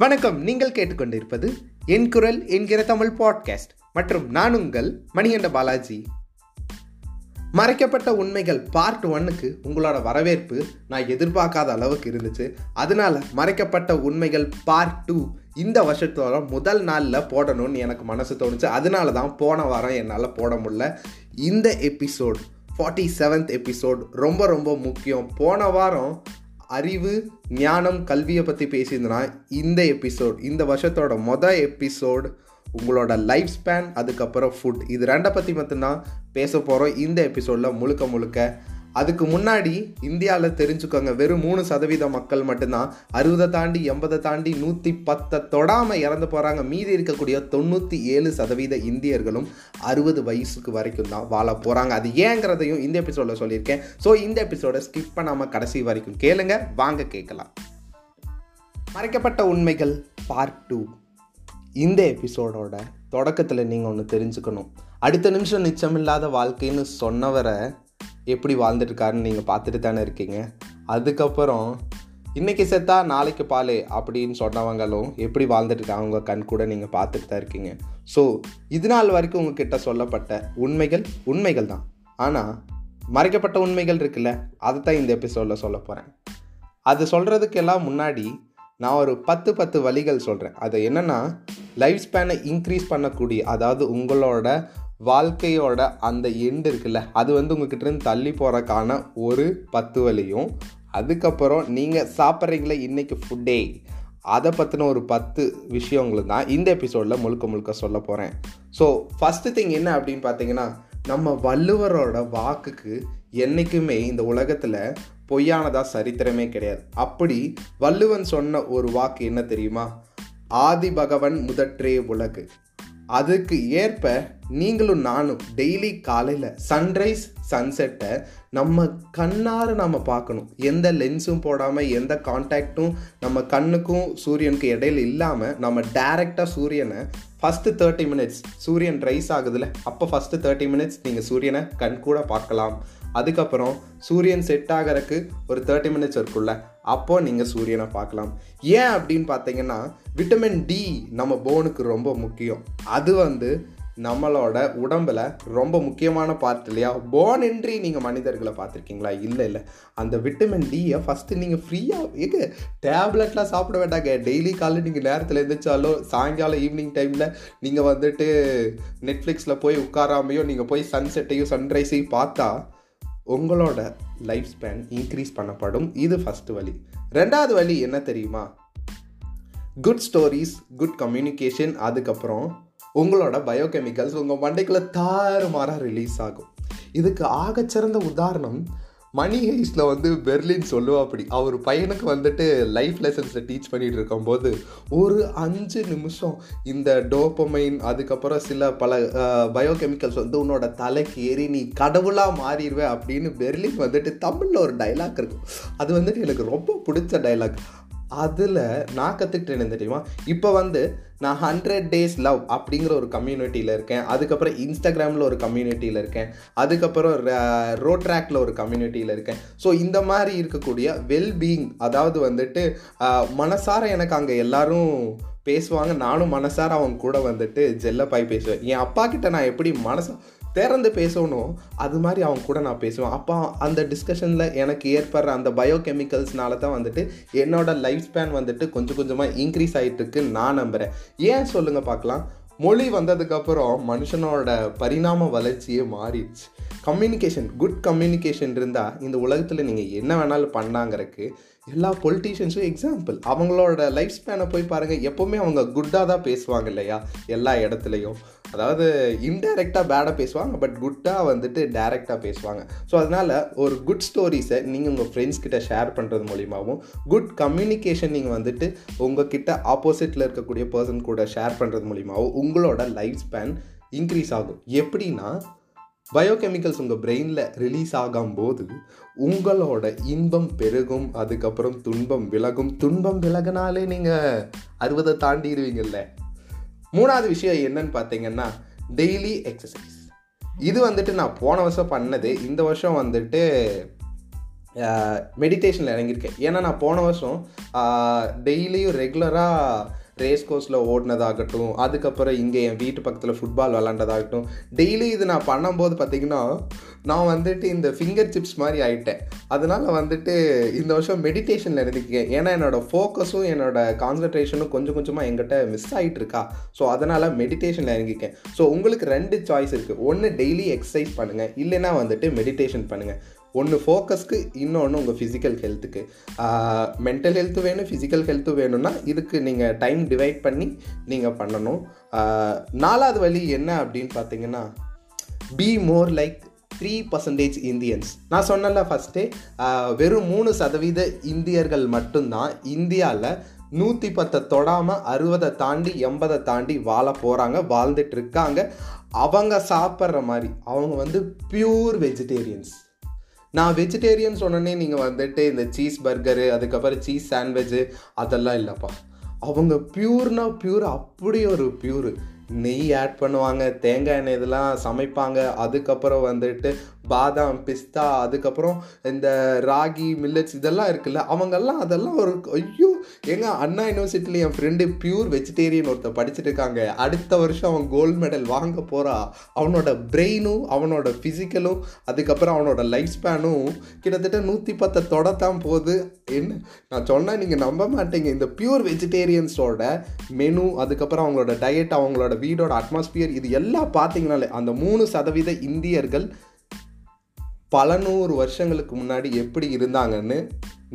வணக்கம் நீங்கள் கேட்டுக்கொண்டிருப்பது என் குரல் என்கிற தமிழ் பாட்காஸ்ட் மற்றும் நான் உங்கள் மணிகண்ட பாலாஜி. மறைக்கப்பட்ட உண்மைகள் பார்ட் ஒன்னுக்கு உங்களோட வரவேற்பு நான் எதிர்பார்க்காத அளவுக்கு இருந்துச்சு. அதனால மறைக்கப்பட்ட உண்மைகள் பார்ட் டூ இந்த வருஷத்தோட முதல் நாளில் போடணும்னு எனக்கு மனசு தோணுச்சு. அதனால தான் போன வாரம் என்னால் போட முடியல. இந்த எபிசோட் ஃபார்ட்டி செவன்த் எபிசோட் ரொம்ப ரொம்ப முக்கியம். போன வாரம் அறிவு ஞானம் கல்வியை பற்றி பேசியிருந்தனா இந்த எபிசோட் இந்த வருஷத்தோட மொதல் எபிசோட் உங்களோட லைஃப் ஸ்பேன் அதுக்கப்புறம் ஃபுட் இது ரெண்டை பற்றி மட்டும்தான் பேச போகிறோம் இந்த எபிசோடில் முழுக்க முழுக்க அதுக்கு முன்னாடி இந்தியாவில் தெரிஞ்சுக்கோங்க வெறும் மூணு சதவீத மக்கள் மட்டும்தான் அறுபதை தாண்டி எண்பதை தாண்டி நூற்றி பத்தை தொடாமல் இறந்து போகிறாங்க மீதி இருக்கக்கூடிய தொண்ணூற்றி ஏழு சதவீத இந்தியர்களும் அறுபது வயசுக்கு வரைக்கும் தான் வாழ போகிறாங்க அது ஏங்கிறதையும் இந்த எபிசோடில் சொல்லியிருக்கேன். ஸோ இந்த எபிசோடை ஸ்கிப் பண்ணாமல் கடைசி வரைக்கும் கேளுங்க. வாங்க கேட்கலாம். மறைக்கப்பட்ட உண்மைகள் பார்ட் டூ இந்த எபிசோடோட தொடக்கத்தில் நீங்கள் ஒன்று தெரிஞ்சுக்கணும். அடுத்த நிமிஷம் நிச்சயமில்லாத வாழ்க்கைன்னு சொன்னவரை எப்படி வாழ்ந்துட்டுருக்காருன்னு நீங்கள் பார்த்துட்டு தானே இருக்கீங்க. அதுக்கப்புறம் இன்றைக்கி செத்தா நாளைக்கு பாலே அப்படின்னு சொன்னவங்களும் எப்படி வாழ்ந்துட்டுருக்காங்க அவங்க கண் கூட நீங்கள் பார்த்துட்டு தான் இருக்கீங்க. ஸோ இது நாள் வரைக்கும் உங்ககிட்ட சொல்லப்பட்ட உண்மைகள் உண்மைகள் தான். ஆனால் மறைக்கப்பட்ட உண்மைகள் இருக்குல்ல அதை தான் இந்த எபிசோடில் சொல்ல போகிறேன் அது சொல்கிறதுக்கெல்லாம் முன்னாடி நான் ஒரு பத்து பத்து வழிகள் சொல்கிறேன் அது என்னென்னா லைஃப் ஸ்பேனை இன்க்ரீஸ் பண்ணக்கூடிய அதாவது உங்களோட வாழ்க்கையோட அந்த எண்டு இருக்குல்ல அது வந்து உங்ககிட்டருந்து தள்ளி போகிறக்கான ஒரு பத்து வழியும் அதுக்கப்புறம் நீங்கள் சாப்பிட்றீங்களே இன்றைக்கி ஃபுட்டே அதை பற்றின ஒரு பத்து விஷயங்களும் தான் இந்த எபிசோடில் முழுக்க முழுக்க சொல்ல போகிறேன் ஸோ ஃபஸ்ட்டு திங் என்ன அப்படின்னு பார்த்தீங்கன்னா நம்ம வள்ளுவரோட வாக்குக்கு என்றைக்குமே இந்த உலகத்தில் பொய்யானதாக சரித்திரமே கிடையாது. அப்படி வள்ளுவன் சொன்ன ஒரு வாக்கு என்ன தெரியுமா? ஆதி பகவன் முதற்றே உலகு. அதுக்கு ஏற்ப நீங்களும் நானும் டெய்லி காலையில் சன்ரைஸ் சன்செட்டை நம்ம கண்ணார நம்ம பார்க்கணும். எந்த லென்ஸும் போடாமல் எந்த கான்டாக்டும் நம்ம கண்ணுக்கும் சூரியனுக்கு இடையில இல்லாமல் நம்ம டைரெக்டாக சூரியனை ஃபஸ்ட்டு தேர்ட்டி மினிட்ஸ் சூரியன் ரைஸ் ஆகுதுல அப்போ ஃபஸ்ட்டு தேர்ட்டி மினிட்ஸ் நீங்கள் சூரியனை கண் கூட பார்க்கலாம். அதுக்கப்புறம் சூரியன் செட் ஆகிறதுக்கு ஒரு தேர்ட்டி மினிட்ஸ் இருக்குல்ல அப்போது நீங்கள் சூரியனை பார்க்கலாம். ஏன் அப்படின்னு பார்த்தீங்கன்னா விட்டமின் டி நம்ம போனுக்கு ரொம்ப முக்கியம். அது வந்து நம்மளோட உடம்பில் ரொம்ப முக்கியமான பார்ட் இல்லையா? போன் இன்றி நீங்கள் மனிதர்களை பார்த்துருக்கீங்களா? இல்லை இல்லை. அந்த விட்டமின் டியை ஃபஸ்ட்டு நீங்கள் ஃப்ரீயாக இது டேப்லெட்லாம் சாப்பிட வேண்டாங்க. டெய்லி காலையில் நீங்கள் நேரத்தில் எழுந்திரிச்சாலோ சாயங்காலம் ஈவினிங் டைமில் நீங்கள் வந்துட்டு நெட்ஃப்ளிக்ஸில் போய் உட்காராமையோ நீங்கள் போய் சன்செட்டையும் சன்ரைஸையும் பார்த்தா உங்களோட லைஃப் ஸ்பேன் இன்க்ரீஸ் பண்ணப்படும். இது ஃபஸ்ட்டு வழி. ரெண்டாவது வழி என்ன தெரியுமா? குட் ஸ்டோரிஸ் குட் கம்யூனிகேஷன் அதுக்கப்புறம் உங்களோட பயோகெமிக்கல்ஸ் உங்கள் மண்டைக்குள்ளே தாறுமாறாக ரிலீஸ் ஆகும். இதுக்கு ஆகச்சிறந்த உதாரணம் மணி ஹெய்ஸில் வந்து பெர்லின் சொல்லுவா அப்படி அவர் பையனுக்கு வந்துட்டு லைஃப் லெசன்ஸை டீச் பண்ணிகிட்டு இருக்கும்போது ஒரு அஞ்சு நிமிஷம் இந்த டோப்பமைன் அதுக்கப்புறம் சில பல பயோகெமிக்கல்ஸ் வந்து உன்னோட தலைக்கு ஏறி நீ கடவுளாக மாறிடுவேன் அப்படின்னு பெர்லின் வந்துட்டு தமிழில் ஒரு டைலாக் இருக்கும். அது வந்துட்டு எனக்கு ரொம்ப பிடிச்ச டைலாக் அதில் நான் கற்றுக்கிட்டேன்னு தெரியுமா? இப்போ வந்து நான் ஹண்ட்ரட் டேஸ் லவ் அப்படிங்கிற ஒரு கம்யூனிட்டியில் இருக்கேன். அதுக்கப்புறம் இன்ஸ்டாகிராமில் ஒரு கம்யூனிட்டியில் இருக்கேன். அதுக்கப்புறம் ரோட்ராக்டில் ஒரு கம்யூனிட்டியில் இருக்கேன். ஸோ இந்த மாதிரி இருக்கக்கூடிய வெல்பீயிங் அதாவது வந்துட்டு மனசார எனக்கு அங்கே எல்லாரும் பேசுவாங்க. நானும் மனசார அவங்க கூட வந்துட்டு ஜெல்லப்பாய் பேசுவேன். என் அப்பா கிட்ட நான் எப்படி மனசு திறந்து பேசணும். அது மாதிரி அவங்க கூட நான் பேசுவேன். அப்போ அந்த டிஸ்கஷனில் எனக்கு ஏற்படுற அந்த பயோகெமிக்கல்ஸ்னால தான் வந்துட்டு என்னோட லைஃப் ஸ்பேன் வந்துட்டு கொஞ்சம் கொஞ்சமாக இன்க்ரீஸ் ஆகிட்டு நான் நம்புகிறேன் ஏன் சொல்லுங்கள் பார்க்கலாம். மொழி வந்ததுக்கப்புறம் மனுஷனோட பரிணாம வளர்ச்சியே மாறிடுச்சு. கம்யூனிகேஷன் குட் கம்யூனிகேஷன் இருந்தால் இந்த உலகத்தில் நீங்கள் என்ன வேணாலும் பண்ணாங்கிறதுக்கு எல்லா பொலிட்டீஷியன்ஸும் எக்ஸாம்பிள் அவங்களோட லைஃப் ஸ்பேனை போய் பாருங்கள் எப்போவுமே அவங்க குட்டாக தான் பேசுவாங்க இல்லையா? எல்லா இடத்துலையும். அதாவது இன்டைரக்டாக பேடாக பேசுவாங்க பட் குட்டாக வந்துட்டு டைரெக்டாக பேசுவாங்க. ஸோ அதனால் ஒரு குட் ஸ்டோரிஸை நீங்கள் உங்கள் ஃப்ரெண்ட்ஸ் கிட்ட ஷேர் பண்ணுறது மூலியமாகவும் குட் கம்யூனிகேஷன் நீங்கள் வந்துட்டு உங்கள் கிட்ட ஆப்போசிட்டில் இருக்கக்கூடிய பர்சன் கூட ஷேர் பண்ணுறது மூலியமாகவும் உங்களோட லைஃப் ஸ்பேன் இன்க்ரீஸ் ஆகும். எப்படின்னா பயோகெமிக்கல்ஸ் உங்கள் பிரெயினில் ரிலீஸ் ஆகும்போது உங்களோட இன்பம் பெருகும் அதுக்கப்புறம் துன்பம் விலகும். துன்பம் விலகினாலே நீங்கள் அறுபதை தாண்டிடுவீங்கல்ல. மூணாவது விஷயம் என்னன்னு பார்த்தீங்கன்னா டெய்லி எக்ஸசைஸ் இது வந்துட்டு நான் போன வருஷம் பண்ணது இந்த வருஷம் வந்துட்டு மெடிடேஷனில் இறங்கியிருக்கேன். ஏன்னா நான் போன வருஷம் டெய்லியும் ரெகுலராக ரேஸ் கோர்ஸில் ஓடினதாகட்டும் அதுக்கப்புறம் இங்கே என் வீட்டு பக்கத்தில் ஃபுட்பால் விளாண்டதாகட்டும் டெய்லி இது நான் பண்ணும்போது பார்த்திங்கன்னா நான் வந்துட்டு இந்த ஃபிங்கர் சிப்ஸ் மாதிரி ஆகிட்டேன் அதனால் வந்துட்டு இந்த வருஷம் மெடிடேஷனில் இருந்துக்கேன் ஏன்னா என்னோடய ஃபோக்கஸும் என்னோடய கான்சன்ட்ரேஷனும் கொஞ்சம் கொஞ்சமாக எங்கிட்ட மிஸ் ஆகிட்டு இருக்கா ஸோ அதனால் மெடிடேஷனில் இறங்கிக்கேன். ஸோ உங்களுக்கு ரெண்டு சாய்ஸ் இருக்குது ஒன்று டெய்லி எக்ஸசைஸ் பண்ணுங்கள் இல்லைன்னா வந்துட்டு மெடிடேஷன் பண்ணுங்கள் ஒன்று ஃபோக்கஸ்க்கு இன்னொன்று உங்கள் ஃபிசிக்கல் ஹெல்த்துக்கு மென்டல் ஹெல்த்து வேணும் ஃபிசிக்கல் ஹெல்த்து வேணும்னா இதுக்கு நீங்கள் டைம் டிவைட் பண்ணி நீங்கள் பண்ணணும். நாலாவது வழி என்ன அப்படின்னு பார்த்தீங்கன்னா be more like three percentage Indians நான் சொன்னல ஃபஸ்ட்டே வெறும் மூணு சதவீத இந்தியர்கள் மட்டும்தான் இந்தியாவில் நூற்றி பத்தை தொடாமல் அறுபதை தாண்டி எண்பதை தாண்டி வாழ போகிறாங்க வாழ்ந்துட்டு இருக்காங்க. அவங்க சாப்பிட்ற மாதிரி அவங்க வந்து பியூர் வெஜிடேரியன்ஸ் நான் வெஜிடேரியன் சொன்னோன்னே நீங்கள் வந்துட்டு இந்த சீஸ் பர்கரு அதுக்கப்புறம் சீஸ் சாண்ட்விட்சு அதெல்லாம் இல்லைப்பா. அவங்க பியூர்னா பியூர் அப்படி ஒரு பியூர் நெய் ஆட் பண்ணுவாங்க தேங்காய் எண்ணெய் இதெல்லாம் சமைப்பாங்க அதுக்கப்புறம் வந்துட்டு பாதாம் பிஸ்தா அதுக்கப்புறம் இந்த ராகி மில்லட்ஸ் இதெல்லாம் இருக்குல்ல அவங்கெல்லாம் அதெல்லாம் ஒரு ஐயோ எங்க அண்ணா யூனிவர்சிட்டியில் என் ஃப்ரெண்டு பியூர் வெஜிடேரியன் ஒருத்தர் படிச்சுட்டு இருக்காங்க அடுத்த வருஷம் அவன் கோல்டு மெடல் வாங்க போகிறா அவனோட பிரெயினும் அவனோட ஃபிசிக்கலும் அதுக்கப்புறம் அவனோட லைஃப் ஸ்பேனும் கிட்டத்தட்ட நூற்றி பத்தை தொடத்தான் போகுது. என்ன? நான் சொன்னால் நீங்கள் நம்ப மாட்டீங்க. இந்த பியூர் வெஜிடேரியன்ஸோட மெனு அதுக்கப்புறம் அவங்களோட டயட் அவங்களோட வீடோட அட்மாஸ்பியர் இது எல்லாம் பார்த்தீங்கனாலே அந்த மூணு சதவீத இந்தியர்கள் பல நூறு வருஷங்களுக்கு முன்னாடி எப்படி இருந்தாங்கன்னு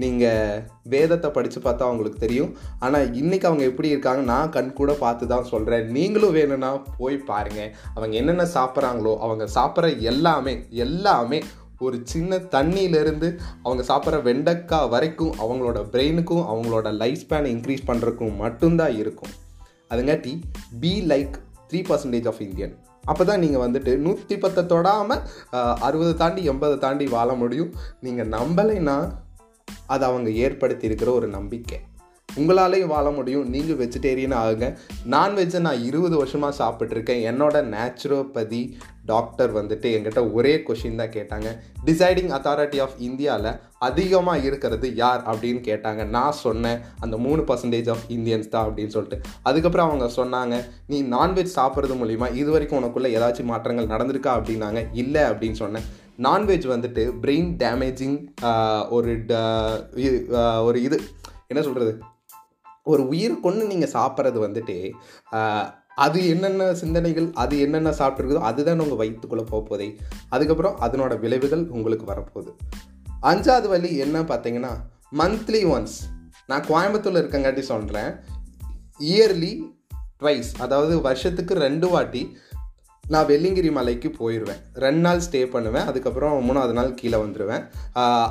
நீங்கள் வேதத்தை படித்து பார்த்தா அவங்களுக்கு தெரியும். ஆனால் இன்றைக்கி அவங்க எப்படி இருக்காங்க நான் கண் கூட பார்த்து தான் சொல்கிறேன் நீங்களும் வேணும்னா போய் பாருங்கள் அவங்க என்னென்ன சாப்பிட்றாங்களோ அவங்க சாப்பிட்ற எல்லாமே எல்லாமே ஒரு சின்ன தண்ணியிலேருந்து அவங்க சாப்பிட்ற வெண்டைக்காய் வரைக்கும் அவங்களோட பிரெயினுக்கும் அவங்களோட லைஃப் ஸ்பேனை இன்க்ரீஸ் பண்ணுறதுக்கும் மட்டும்தான் இருக்கும். அதுங்காட்டி be like three percentage of Indian அப்போ தான் நீங்கள் வந்துட்டு நூற்றி பத்தை தொடாமல் அறுபது தாண்டி எண்பதை தாண்டி வாழ முடியும். நீங்கள் நம்பலைன்னா அது அவங்க ஏற்படுத்தி இருக்கிற ஒரு நம்பிக்கை. உங்களாலேயும் வாழ முடியும். நீங்கள் வெஜிடேரியன் ஆகுங்க. நான்வெஜ்ஜை நான் இருபது வருஷமாக சாப்பிட்ருக்கேன் என்னோட நேச்சுரோபதி டாக்டர் வந்துட்டு எங்கிட்ட ஒரே கொஷின் தான் கேட்டாங்க. டிசைடிங் அத்தாரிட்டி ஆஃப் இந்தியாவில் அதிகமாக இருக்கிறது யார் அப்படின்னு கேட்டாங்க. நான் சொன்னேன் அந்த மூணு பர்சன்டேஜ் ஆஃப் இந்தியன்ஸ் தான் அப்படின்னு சொல்லிட்டு. அதுக்கப்புறம் அவங்க சொன்னாங்க நீ நான்வெஜ் சாப்பிட்றது மூலிமா இது வரைக்கும் உனக்குள்ளே ஏதாச்சும் மாற்றங்கள் நடந்திருக்கா? அப்படின்னாங்க. இல்லை அப்படின்னு சொன்னேன். நான்வெஜ் வந்துட்டு பிரெயின் டேமேஜிங் ஒரு ஒரு இது என்ன சொல்கிறது ஒரு உயிர் கொண்டு நீங்கள் சாப்பிட்றது வந்துட்டு அது என்னென்ன சிந்தனைகள் அது என்னென்ன சாப்பிட்ருக்குதோ அதுதான் உங்கள் வயிற்றுக்குள்ளே போகப்போதே. அதுக்கப்புறம் அதனோட விளைவுகள் உங்களுக்கு வரப்போகுது. அஞ்சாவது வழி என்ன பார்த்தீங்கன்னா மந்த்லி ஒன்ஸ் நான் கோயம்புத்தூரில் இருக்கங்காட்டி சொல்கிறேன் இயர்லி ட்வைஸ் அதாவது வருஷத்துக்கு ரெண்டு வாட்டி நான் வெள்ளிங்கிரி மலைக்கு போயிடுவேன் ரெண்டு நாள் ஸ்டே பண்ணுவேன். அதுக்கப்புறம் மூணாவது நாள் கீழே வந்துடுவேன்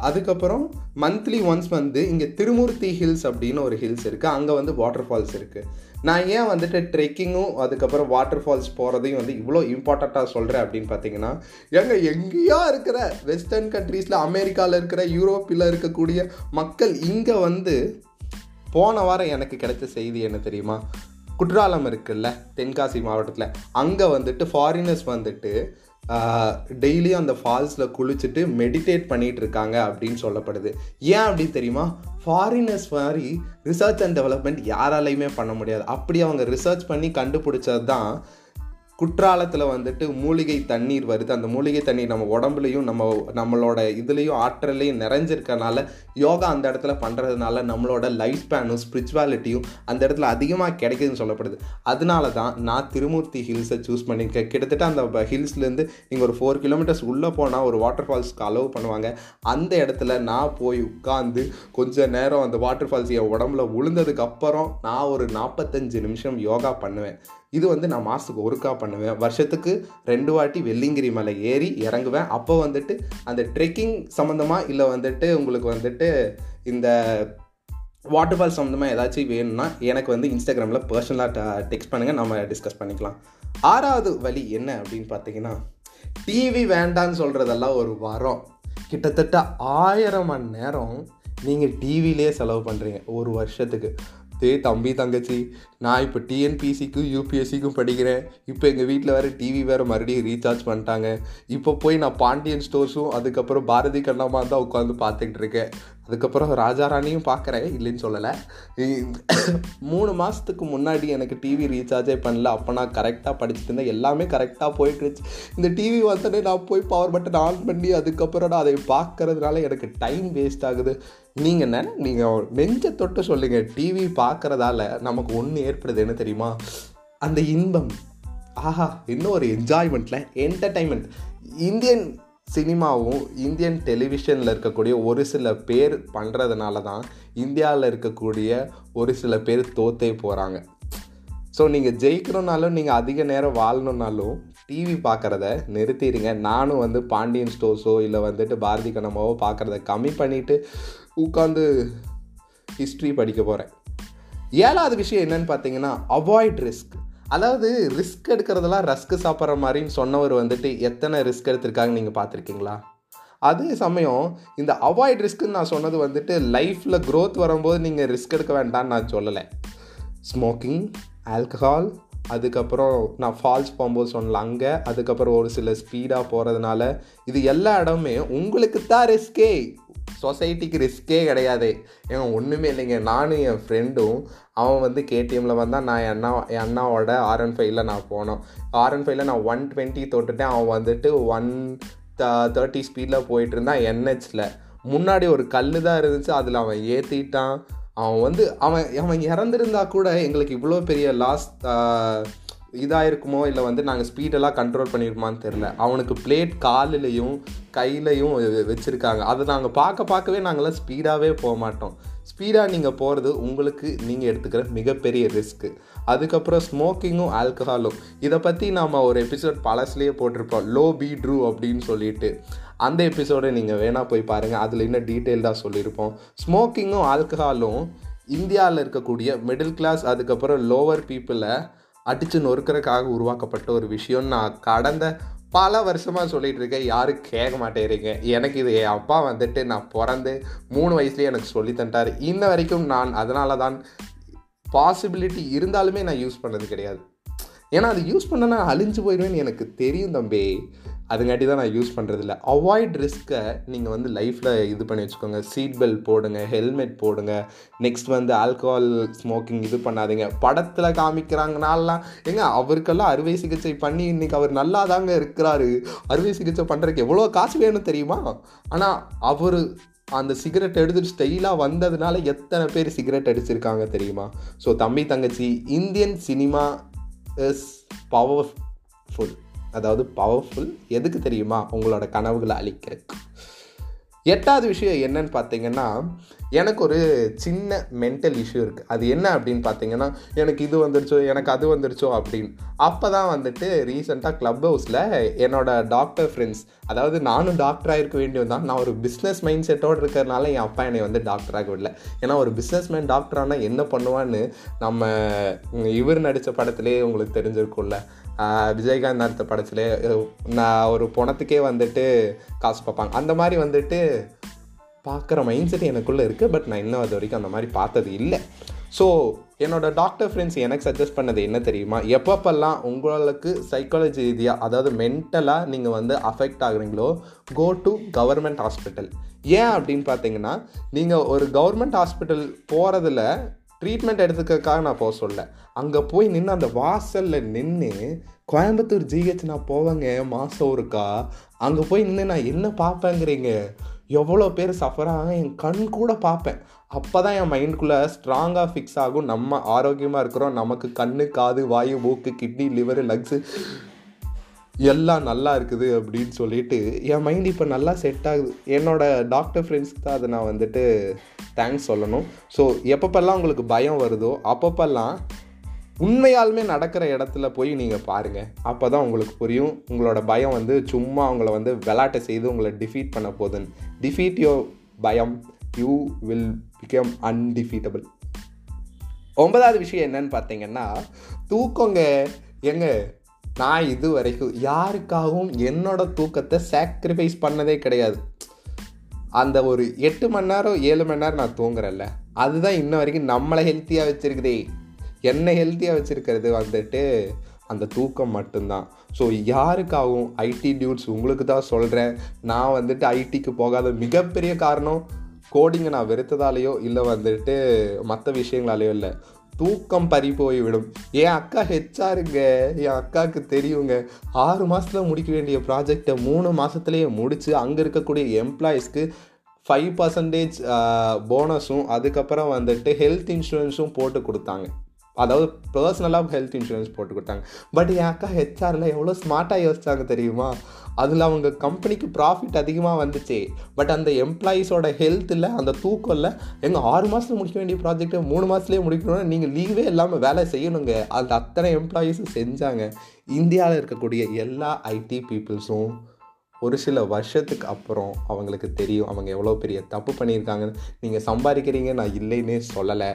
அதுக்கப்புறம் மந்த்லி ஒன்ஸ் வந்து இங்கே திருமூர்த்தி ஹில்ஸ் அப்படின்னு ஒரு ஹில்ஸ் இருக்குது அங்கே வந்து வாட்டர் ஃபால்ஸ் இருக்குது நான் ஏன் வந்துட்டு ட்ரெக்கிங்கும் அதுக்கப்புறம் வாட்டர் ஃபால்ஸ் போகிறதையும் வந்து இவ்வளோ இம்பார்ட்டண்ட்டாக சொல்கிறேன் அப்படின்னு பார்த்தீங்கன்னா எங்கே எங்கேயோ இருக்கிற வெஸ்டர்ன் கண்ட்ரீஸில் அமெரிக்காவில் இருக்கிற யூரோப்பில் இருக்கக்கூடிய மக்கள் இங்கே வந்து போன வாரம் எனக்கு கிடைச்ச செய்தி என்ன தெரியுமா? குற்றாலம் இருக்குல்ல தென்காசி மாவட்டத்தில். அங்கே வந்துட்டு ஃபாரினர்ஸ் வந்துட்டு டெய்லியும் அந்த ஃபால்ஸில் குளிச்சுட்டு மெடிடேட் பண்ணிகிட்டு இருக்காங்க அப்படின்னு சொல்லப்படுது. ஏன் அப்படி தெரியுமா? ஃபாரினர்ஸ் மாதிரி ரிசர்ச் அண்ட் டெவலப்மெண்ட் யாராலையுமே பண்ண முடியாது. அப்படி அவங்க ரிசர்ச் பண்ணி கண்டுபிடிச்சது தான் குற்றாலத்தில் வந்துட்டு மூலிகை தண்ணீர் வருது. அந்த மூலிகை தண்ணீர் நம்ம உடம்புலையும் நம்ம நம்மளோட இதுலேயும் ஆற்றலையும் நிறைஞ்சிருக்கனால யோகா அந்த இடத்துல பண்ணுறதுனால நம்மளோட லைஃப் ஸ்பேனும் ஸ்பிரிச்சுவாலிட்டியும் அந்த இடத்துல அதிகமாக கிடைக்குதுன்னு சொல்லப்படுது. அதனால தான் நான் திருமூர்த்தி ஹில்ஸை சூஸ் பண்ணியிருக்கேன். கிட்டத்தட்ட அந்த ஹில்ஸ்லேருந்து நீங்கள் ஒரு ஃபோர் கிலோமீட்டர்ஸ் உள்ளே போனால் ஒரு வாட்டர் ஃபால்ஸ்க்கு அலோவ் பண்ணுவாங்க. அந்த இடத்துல நான் போய் உட்காந்து கொஞ்ச நேரம் அந்த வாட்டர் ஃபால்ஸ் என் உடம்புல விழுந்ததுக்கப்புறம் நான் ஒரு நாற்பத்தஞ்சு நிமிஷம் யோகா பண்ணுவேன். இது வந்து நான் மாதத்துக்கு ஒருக்கா பண்ணுவேன். வருஷத்துக்கு ரெண்டு வாட்டி வெள்ளிங்கிரி மலை ஏறி இறங்குவேன். அப்போ வந்துட்டு அந்த ட்ரெக்கிங் சம்மந்தமாக இல்லை வந்துட்டு உங்களுக்கு வந்துட்டு இந்த வாட்டர் ஃபால் சம்மந்தமாக ஏதாச்சும் வேணும்னா எனக்கு வந்து இன்ஸ்டாகிராமில் பர்சனலாக டெக்ஸ்ட் பண்ணுங்கள் நம்ம டிஸ்கஸ் பண்ணிக்கலாம். ஆறாவது வழி என்ன அப்படின்னு பார்த்தீங்கன்னா டிவி வேண்டான்னு சொல்கிறதெல்லாம் ஒரு வாரம். கிட்டத்தட்ட ஆயிரம் மணி நேரம் நீங்கள் டிவிலே செலவு பண்ணுறீங்க ஒரு வருஷத்துக்கு. தே தம்பி தங்கச்சி நான் இப்போ டிஎன்பிசிக்கும் யூபிஎஸ்சிக்கும் படிக்கிறேன். இப்போ எங்கள் வீட்டில் வேறு டிவி வேறு மறுபடியும் ரீசார்ஜ் பண்ணிட்டாங்க. இப்போ போய் நான் பாண்டியன் ஸ்டோர்ஸும் அதுக்கப்புறம் பாரதி கண்ணம்மா தான் உட்காந்து பார்த்துக்கிட்டு இருக்கேன். அதுக்கப்புறம் ராஜாராணியும் பார்க்குறேன் இல்லைன்னு சொல்லலை. மூணு மாதத்துக்கு முன்னாடி எனக்கு டிவி ரீசார்ஜே பண்ணல. அப்போ நான் கரெக்டாக படிச்சுட்டு இருந்தேன். எல்லாமே கரெக்டாக போயிட்டுருச்சு. இந்த டிவி வந்தோடனே நான் போய் பவர் பட்டன் ஆன் பண்ணி அதுக்கப்புறம் நான் அதை பார்க்கறதுனால எனக்கு டைம் வேஸ்ட் ஆகுது. நீங்கள் என்ன? நீங்கள் நெஞ்ச தொட்டு சொல்லுங்கள் டிவி பார்க்குறதால நமக்கு ஒன்று ஏற்படுது என்ன தெரியுமா? அந்த இன்பம். ஆஹா இன்னும் ஒரு என்ஜாய்மெண்ட்டில் என்டர்டைன்மெண்ட் இந்தியன் சினிமாவும் இந்தியன் டெலிவிஷனில் இருக்கக்கூடிய ஒரு சில பேர் பண்ணுறதுனால தான் இந்தியாவில் இருக்கக்கூடிய ஒரு சில பேர் தோத்தே போகிறாங்க ஸோ நீங்கள் ஜெயிக்கணுன்னாலும் நீங்கள் அதிக நேரம் வாழணுன்னாலும் டிவி பார்க்குறத நிறுத்திடுங்க. நானும் வந்து பாண்டியன் ஸ்டோர்ஸோ இல்லை வந்துட்டு பாரதி கண்ணம்மாவோ பார்க்குறத கம்மி பண்ணிவிட்டு உட்காந்து ஹிஸ்ட்ரி படிக்க போகிறேன் ஏழாவது விஷயம் என்னன்னு பார்த்தீங்கன்னா அவாய்ட் ரிஸ்க் அதாவது ரிஸ்க் எடுக்கிறதெல்லாம் ரஸ்க் சாப்பிட்ற மாதிரின்னு சொன்னவர் வந்துட்டு எத்தனை ரிஸ்க் எடுத்திருக்காங்க நீங்கள் பார்த்துருக்கீங்களா? அதே சமயம் இந்த அவாய்ட் ரிஸ்க்குன்னு நான் சொன்னது வந்துட்டு லைஃப்பில் க்ரோத் வரும்போது நீங்கள் ரிஸ்க் எடுக்க வேண்டாம்னு நான் சொல்லலை. ஸ்மோக்கிங் ஆல்கஹால் அதுக்கப்புறம் நான் ஃபால்ஸ் போகும்போது சொன்னல அங்கே அதுக்கப்புறம் ஒரு சில ஸ்பீடாக போகிறதுனால இது எல்லா இடமுமே உங்களுக்கு தான் ரிஸ்கே சொசைட்டிக்கு ரிஸ்க்கே கிடையாது. ஏங்க ஒன்றுமே இல்லைங்க. நானும் என் ஃப்ரெண்டும் அவன் வந்து கேடிஎம்மில் வந்தால் நான் என் அண்ணா என் அண்ணாவோட ஆர்என் ஃபைவ்ல நான் போனோம். ஆர்என் ஃபைவ்ல நான் ஒன் டுவெண்ட்டி தொட்டுட்டேன். அவன் வந்துட்டு ஒன் த தேர்ட்டி ஸ்பீடில் போயிட்டு இருந்தான் என்ஹெச்சில் முன்னாடி ஒரு கல் தான் இருந்துச்சு. அதில் அவன் ஏற்றிட்டான் அவன் வந்து அவன் அவன் இறந்துருந்தா கூட எங்களுக்கு இவ்வளோ பெரிய லாஸ் இதாக இருக்குமோ இல்லை வந்து நாங்கள் ஸ்பீடெல்லாம் கண்ட்ரோல் பண்ணியிருக்குமான்னு தெரில அவனுக்கு பிளேட் காலிலையும் கையிலையும் வச்சுருக்காங்க. அதை நாங்கள் பார்க்க பார்க்கவே நாங்களாம் ஸ்பீடாகவே போக மாட்டோம். ஸ்பீடாக நீங்கள் போகிறது உங்களுக்கு நீங்கள் எடுத்துக்கிற மிகப்பெரிய ரிஸ்க்கு அதுக்கப்புறம் ஸ்மோக்கிங்கும் ஆல்கஹாலும் இதை பற்றி நாம் ஒரு எபிசோட் பழசுலேயே போட்டிருப்போம். லோ பி ட்ரூ அப்படின்னு சொல்லிட்டு. அந்த எபிசோடை நீங்கள் வேணால் போய் பாருங்கள் அதில் இன்னும் டீட்டெயில்டாக சொல்லியிருப்போம். ஸ்மோக்கிங்கும் ஆல்கஹாலும் இந்தியாவில் இருக்கக்கூடிய மிடில் கிளாஸ் அதுக்கப்புறம் லோவர் பீப்புளை அடித்து நொறுக்கிறதுக்காக உருவாக்கப்பட்ட ஒரு விஷயம் நான் கடந்த பல வருஷமாக சொல்லிகிட்டு இருக்கேன். யாரும் கேட்க மாட்டேறீங்க எனக்கு இது என் அப்பா வந்துட்டு நான் பிறந்து மூணு வயசுலேயே எனக்கு சொல்லி தந்தார். இன்ன வரைக்கும் நான் அதனால தான் பாசிபிலிட்டி இருந்தாலுமே நான் யூஸ் பண்ணது கிடையாது. ஏன்னா அது யூஸ் பண்ணனா அழிஞ்சு போயிடுவேன்னு எனக்கு தெரியும் தம்பி. அதுங்காட்டி தான் நான் யூஸ் பண்ணுறதில்ல அவாய்ட் ரிஸ்க்கை நீங்கள் வந்து லைஃப்பில் இது பண்ணி வச்சுக்கோங்க. சீட் பெல்ட் போடுங்க ஹெல்மெட் போடுங்க. நெக்ஸ்ட் வந்து ஆல்கஹால் ஸ்மோக்கிங் இது பண்ணாதீங்க. படத்தில் காமிக்கிறாங்கனாலாம் ஏங்க அவருக்கெல்லாம் அறுவை சிகிச்சை பண்ணி இன்றைக்கி அவர் நல்லா தாங்க இருக்கிறாரு. அறுவை சிகிச்சை பண்ணுறதுக்கு எவ்வளோ காசு வேணும் தெரியுமா? ஆனால் அவர் அந்த சிகரெட் எடுத்துட்டு ஸ்டைலாக வந்ததுனால எத்தனை பேர் சிகரெட் அடிச்சிருக்காங்க தெரியுமா? ஸோ தம்பி தங்கச்சி இந்தியன் சினிமா இஸ் பவர்ஃபுல் அதாவது பவர்ஃபுல் எதுக்கு தெரியுமா? உங்களோட கனவுகளை அழிக்கிறதுக்கு. எட்டாவது விஷயம் என்னன்னு பார்த்தீங்கன்னா எனக்கு ஒரு சின்ன மென்டல் இஷ்யூ இருக்குது அது என்ன அப்படின்னு பார்த்தீங்கன்னா எனக்கு இது வந்துருச்சோ எனக்கு அது வந்துருச்சோ அப்படின்னு. அப்போ தான் வந்துட்டு ரீசெண்டாக க்ளப் ஹவுஸில் என்னோட டாக்டர் ஃப்ரெண்ட்ஸ் அதாவது நானும் டாக்டராக இருக்க வேண்டியது தான். நான் ஒரு பிஸ்னஸ் மைண்ட் செட்டோடு இருக்கிறதுனால என் அப்பா என்னை வந்து டாக்டராக விடல. ஏன்னா ஒரு பிஸ்னஸ் மேன் டாக்டரானா என்ன பண்ணுவான்னு நம்ம இவர் நடித்த படத்துலேயே உங்களுக்கு தெரிஞ்சிருக்கும்ல. விஜயகாந்த் நடித்த படத்துலேயே நான் ஒரு பணத்துக்கே வந்துட்டு காசு பார்ப்பாங்க. அந்த மாதிரி வந்துட்டு பார்க்குற மைண்ட் செட் எனக்குள்ளே இருக்குது பட் நான் இன்னும் அது வரைக்கும் அந்த மாதிரி பார்த்தது இல்லை. ஸோ என்னோட டாக்டர் ஃப்ரெண்ட்ஸ் எனக்கு சஜஸ்ட் பண்ணது என்ன தெரியுமா? எப்பப்பெல்லாம் உங்களுக்கு சைக்காலஜி ரீதியாக அதாவது மென்டலாக நீங்கள் வந்து அஃபெக்ட் ஆகுறீங்களோ கோ டு கவர்மெண்ட் ஹாஸ்பிட்டல் ஏன் அப்படின்னு பார்த்தீங்கன்னா நீங்கள் ஒரு கவர்மெண்ட் ஹாஸ்பிட்டல் போகிறதுல ட்ரீட்மெண்ட் எடுத்துக்கிறதுக்காக நான் போக சொல்ல. அங்கே போய் நின்று அந்த வாசலில் நின்று கோயம்புத்தூர் ஜிஹெச் நான் போவேங்க மாதம் ஒருக்கா. அங்கே போய் நின்று நான் என்ன பார்ப்பேங்கிறீங்க? எவ்வளோ பேர் சஃபராக என் கண் கூட பார்ப்பேன். அப்போ தான் என் மைண்டுக்குள்ளே ஸ்ட்ராங்காக ஃபிக்ஸ் ஆகும். நம்ம ஆரோக்கியமாக இருக்கிறோம். நமக்கு கண் காது வாயு மூக்கு கிட்னி லிவர் லக்ஸு எல்லாம் நல்லா இருக்குது அப்படின்னு சொல்லிட்டு என் மைண்ட் இப்போ நல்லா செட் ஆகுது. என்னோடய டாக்டர் ஃப்ரெண்ட்ஸ்க்கு தான் அதை நான் வந்துட்டு தேங்க்ஸ் சொல்லணும். ஸோ எப்பப்பெல்லாம் உங்களுக்கு பயம் வருதோ அப்பப்பெல்லாம் உண்மையாலுமே நடக்கிற இடத்துல போய் நீங்கள் பாருங்கள் அப்போ தான் உங்களுக்கு புரியும். உங்களோட பயம் வந்து சும்மா அவங்கள வந்து விளாட்டை செய்து உங்களை டிஃபீட் பண்ண போதுன்னு டிஃபீட் யோர் பயம். யூ வில் பிகம் அன்டிஃபீட்டபிள் ஒன்பதாவது விஷயம் என்னன்னு பார்த்தீங்கன்னா தூக்கங்க எங்க நான் இது வரைக்கும் யாருக்காகவும் என்னோட தூக்கத்தை சாக்ரிஃபைஸ் பண்ணதே கிடையாது. அந்த ஒரு எட்டு மணி நேரம் ஏழு மணி நேரம் நான் தூங்குறேன்ல. அதுதான் இன்ன வரைக்கும் நம்மளை ஹெல்த்தியாக வச்சுருக்குதே. என்னை ஹெல்த்தியாக வச்சுருக்கிறது வந்துட்டு அந்த தூக்கம் மட்டும்தான். ஸோ யாருக்காகவும் ஐடி டியூட்ஸ் உங்களுக்கு தான் சொல்கிறேன் நான் வந்துட்டு ஐடிக்கு போகாத மிகப்பெரிய காரணம் கோடிங்கை நான் வெறுத்ததாலேயோ இல்லை வந்துட்டு மற்ற விஷயங்களாலேயோ இல்லை. தூக்கம் பறி போய்விடும் என் அக்கா ஹெச்ஆருங்க என் அக்காவுக்கு தெரியுங்க. ஆறு மாதத்தில் முடிக்க வேண்டிய ப்ராஜெக்டை மூணு மாதத்துலேயே முடித்து அங்கே இருக்கக்கூடிய எம்ப்ளாயீஸ்க்கு ஃபைவ் பர்சன்டேஜ் போனஸும் அதுக்கப்புறம் வந்துட்டு ஹெல்த் இன்சூரன்ஸும் போட்டு கொடுத்தாங்க. அதாவது பர்சனலாக ஹெல்த் இன்சூரன்ஸ் போட்டு கொடுத்தாங்க. பட் என் அக்கா ஹெச்ஆரில் எவ்வளோ ஸ்மார்ட்டாக யோசிச்சாங்க தெரியுமா? அதில் அவங்க கம்பெனிக்கு ப்ராஃபிட் அதிகமாக வந்துச்சு. பட் அந்த எம்ப்ளாயீஸோட ஹெல்த்தில் அந்த தூக்கம்ல எங்கள் ஆறு மாதத்தில் முடிக்க வேண்டிய ப்ராஜெக்ட்டை மூணு மாதத்துலேயே முடிக்கணும்னா நீங்கள் லீவே இல்லாமல் வேலை செய்யணுங்க. அந்த அத்தனை எம்ப்ளாயீஸும் செஞ்சாங்க. இந்தியாவில் இருக்கக்கூடிய எல்லா ஐடி பீப்புள்ஸும் ஒரு சில வருஷத்துக்கு அப்புறம் அவங்களுக்கு தெரியும் அவங்க எவ்வளோ பெரிய தப்பு பண்ணியிருக்காங்கன்னு. நீங்கள் சம்பாதிக்கிறீங்க நான் இல்லைன்னே சொல்லலை.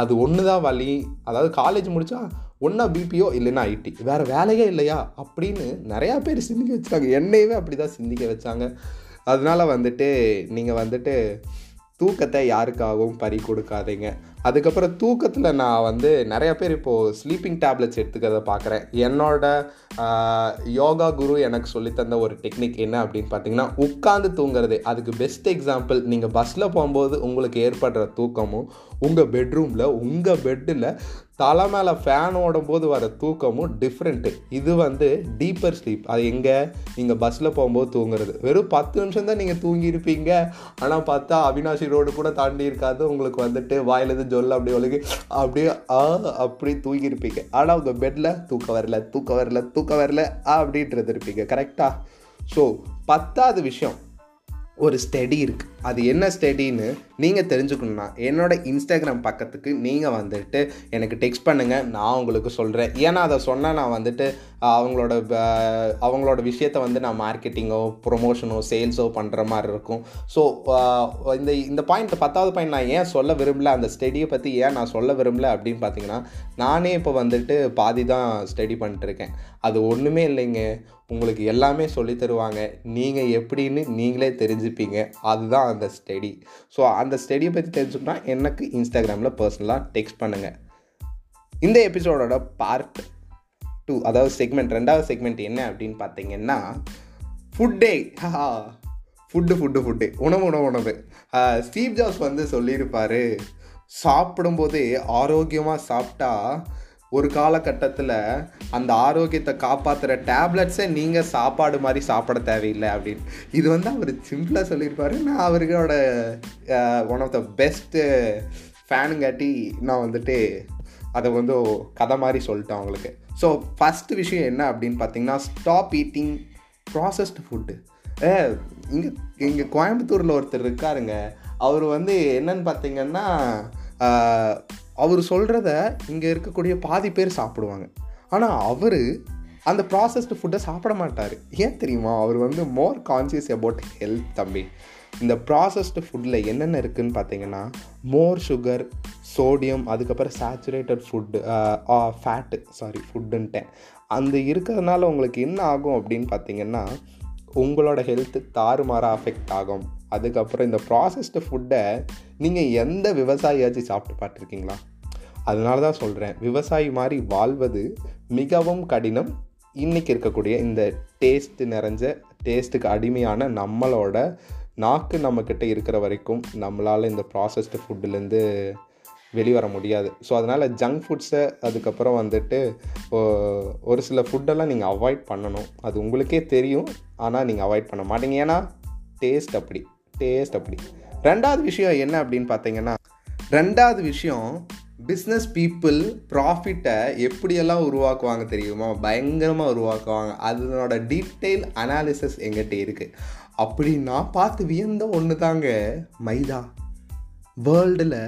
அது ஒன்று தான் வழி அதாவது காலேஜ் முடித்தா ஒன்றா பிபிஓ இல்லைன்னா ஐடி வேறு வேலையே இல்லையா? அப்படின்னு நிறையா பேர் சிந்திக்க வச்சாங்க என்னையவே அப்படி தான் சிந்திக்க வச்சாங்க. அதனால் வந்துட்டு நீங்கள் வந்துட்டு தூக்கத்தை யாருக்காகவும் பறி கொடுக்காதீங்க. அதுக்கப்புறம் தூக்கத்தில் நான் வந்து நிறைய பேர் இப்போது ஸ்லீப்பிங் டேப்லெட்ஸ் எடுத்துக்கிறத பார்க்குறேன் என்னோட யோகா குரு எனக்கு சொல்லித்தந்த ஒரு டெக்னிக் என்ன அப்படின்னு பார்த்தீங்கன்னா உட்காந்து தூங்குறது. அதுக்கு பெஸ்ட் எக்ஸாம்பிள் நீங்கள் பஸ்ஸில் போகும்போது உங்களுக்கு ஏற்படுற தூக்கமும் உங்கள் பெட்ரூமில் உங்கள் பெட்டில் தலை மேலே ஃபேன் ஓடும் போது வர தூக்கமும் டிஃப்ரெண்ட்டு இது வந்து டீப்பர் ஸ்லீப் அது எங்கே? நீங்கள் பஸ்ஸில் போகும்போது தூங்குறது. வெறும் பத்து நிமிஷம் தான் நீங்கள் தூங்கியிருப்பீங்க. ஆனால் பார்த்தா அவினாஷி ரோடு கூட தாண்டி இருக்காது. உங்களுக்கு வந்துட்டு வாயிலேருந்து ஜொல்ல அப்படி ஒழுகு அப்படியே ஆ அப்படி தூங்கியிருப்பீங்க. ஆனால் உங்கள் பெட்டில் தூக்கம் வரல தூக்கம் வரல தூக்கம் வரல அப்படின்றது இருப்பீங்க. கரெக்டாக ஸோ பத்தாவது விஷயம். ஒரு ஸ்டெடி இருக்குது அது என்ன ஸ்டடின்னு நீங்கள் தெரிஞ்சுக்கணுன்னா என்னோடய இன்ஸ்டாகிராம் பக்கத்துக்கு நீங்கள் வந்துட்டு எனக்கு டெக்ஸ்ட் பண்ணுங்கள் நான் உங்களுக்கு சொல்கிறேன் ஏன்னா அதை சொன்னால் நான் வந்துட்டு அவங்களோட அவங்களோட விஷயத்தை வந்து நான் மார்க்கெட்டிங்கோ ப்ரொமோஷனோ சேல்ஸோ பண்ணுற மாதிரி இருக்கும். ஸோ இந்த இந்த பாயிண்ட் பத்தாவது பாயிண்ட் நான் ஏன் சொல்ல விரும்பல அந்த ஸ்டெடியை பற்றி ஏன் நான் சொல்ல விரும்பல அப்படின்னு பார்த்தீங்கன்னா நானே இப்போ வந்துட்டு பாதி தான் ஸ்டடி பண்ணிட்டுருக்கேன் அது ஒன்றுமே இல்லைங்க. உங்களுக்கு எல்லாமே சொல்லி தருவாங்க. நீங்கள் எப்படின்னு நீங்களே தெரிஞ்சுப்பீங்க. அதுதான் அந்த ஸ்டடி ஸோ அந்த ஸ்டடியை பற்றி தெரிஞ்சுக்கணும்னா எனக்கு இன்ஸ்டாகிராமில் பர்சனலாக டெக்ஸ்ட் பண்ணுங்கள் இந்த எபிசோடோட பார்ட் டூ அதாவது செக்மெண்ட் ரெண்டாவது செக்மெண்ட் என்ன அப்படின்னு பார்த்தீங்கன்னா ஃபுட்டே ஃபுட்டு ஃபுட்டு ஃபுட்டு உணவு உணவு உணவு. ஸ்டீவ் ஜாப்ஸ் வந்து சொல்லியிருப்பார். சாப்பிடும்போதே ஆரோக்கியமாக சாப்பிட்டா ஒரு காலகட்டத்தில் அந்த ஆரோக்கியத்தை காப்பாற்றுற டேப்லெட்ஸை நீங்கள் சாப்பாடு மாதிரி சாப்பிட தேவையில்லை அப்படின்னு. இது வந்து அவர் சிம்பிளாக சொல்லியிருப்பார். நான் அவர்களோட ஒன் ஆஃப் த பெஸ்ட்டு ஃபேனுங்காட்டி நான் வந்துட்டு அதை வந்து கதை மாதிரி சொல்லிட்டேன் அவங்களுக்கு. ஸோ ஃபஸ்ட்டு விஷயம் என்ன அப்படின்னு பார்த்தீங்கன்னா ஸ்டாப் ஈட்டிங் ப்ராசஸ்டு ஃபுட்டு ஏ இங்கே இங்கே கோயம்புத்தூரில் ஒருத்தர் இருக்காருங்க. அவர் வந்து என்னன்னு பார்த்தீங்கன்னா அவர் சொல்கிறத இங்கே இருக்கக்கூடிய பாதி பேர் சாப்பிடுவாங்க. ஆனால் அவர் அந்த ப்ராசஸ்டு ஃபுட்டை சாப்பிட மாட்டார். ஏன் தெரியுமா? அவர் வந்து மோர் கான்சியஸ் அபவுட் ஹெல்த் தம்பி. இந்த ப்ராசஸ்டு ஃபுட்டில் என்னென்ன இருக்குதுன்னு பார்த்தீங்கன்னா மோர் சுகர் சோடியம் அதுக்கப்புறம் சேச்சுரேட்டட் ஃபுட்டு ஃபேட்டு சாரி ஃபுட்டுன்ட்டேன் அந்த இருக்கிறதுனால உங்களுக்கு என்ன ஆகும் அப்படின்னு பார்த்தீங்கன்னா உங்களோட ஹெல்த்து தாறுமாறாக அஃபெக்ட் ஆகும். அதுக்கப்புறம் இந்த ப்ராசஸ்டு ஃபுட்டை நீங்கள் எந்த விவசாயியாச்சும் சாப்பிட்டு பார்த்துருக்கீங்களா? அதனால தான் சொல்கிறேன் விவசாயி மாதிரி வாழ்வது மிகவும் கடினம். இன்றைக்கி இருக்கக்கூடிய இந்த டேஸ்ட்டு நிறைஞ்ச டேஸ்ட்டுக்கு அடிமையான நம்மளோட நாக்கு நம்மக்கிட்ட இருக்கிற வரைக்கும் நம்மளால் இந்த ப்ராசஸ்டு ஃபுட்டுலேருந்து வெளிவர முடியாது. ஸோ அதனால் ஜங்க் ஃபுட்ஸை அதுக்கப்புறம் வந்துட்டு ஒரு சில ஃபுட்டெல்லாம் நீங்கள் அவாய்ட் பண்ணணும். அது உங்களுக்கே தெரியும். ஆனால் நீங்கள் அவாய்ட் பண்ண மாட்டீங்க. ஏன்னா டேஸ்ட் அப்படி. டேஸ்ட் அப்படி ரெண்டாவது விஷயம் என்ன அப்படின்னு பார்த்தீங்கன்னா ரெண்டாவது விஷயம் பிஸ்னஸ் பீப்புள் ப்ராஃபிட்டை எப்படியெல்லாம் உருவாக்குவாங்க தெரியுமா? பயங்கரமாக உருவாக்குவாங்க. அதனோட டீட்டெயில் அனாலிசிஸ் எங்கிட்ட இருக்குது அப்படி நான் பார்த்து வியந்த ஒன்று தாங்க மைதா வேர்ல்டில்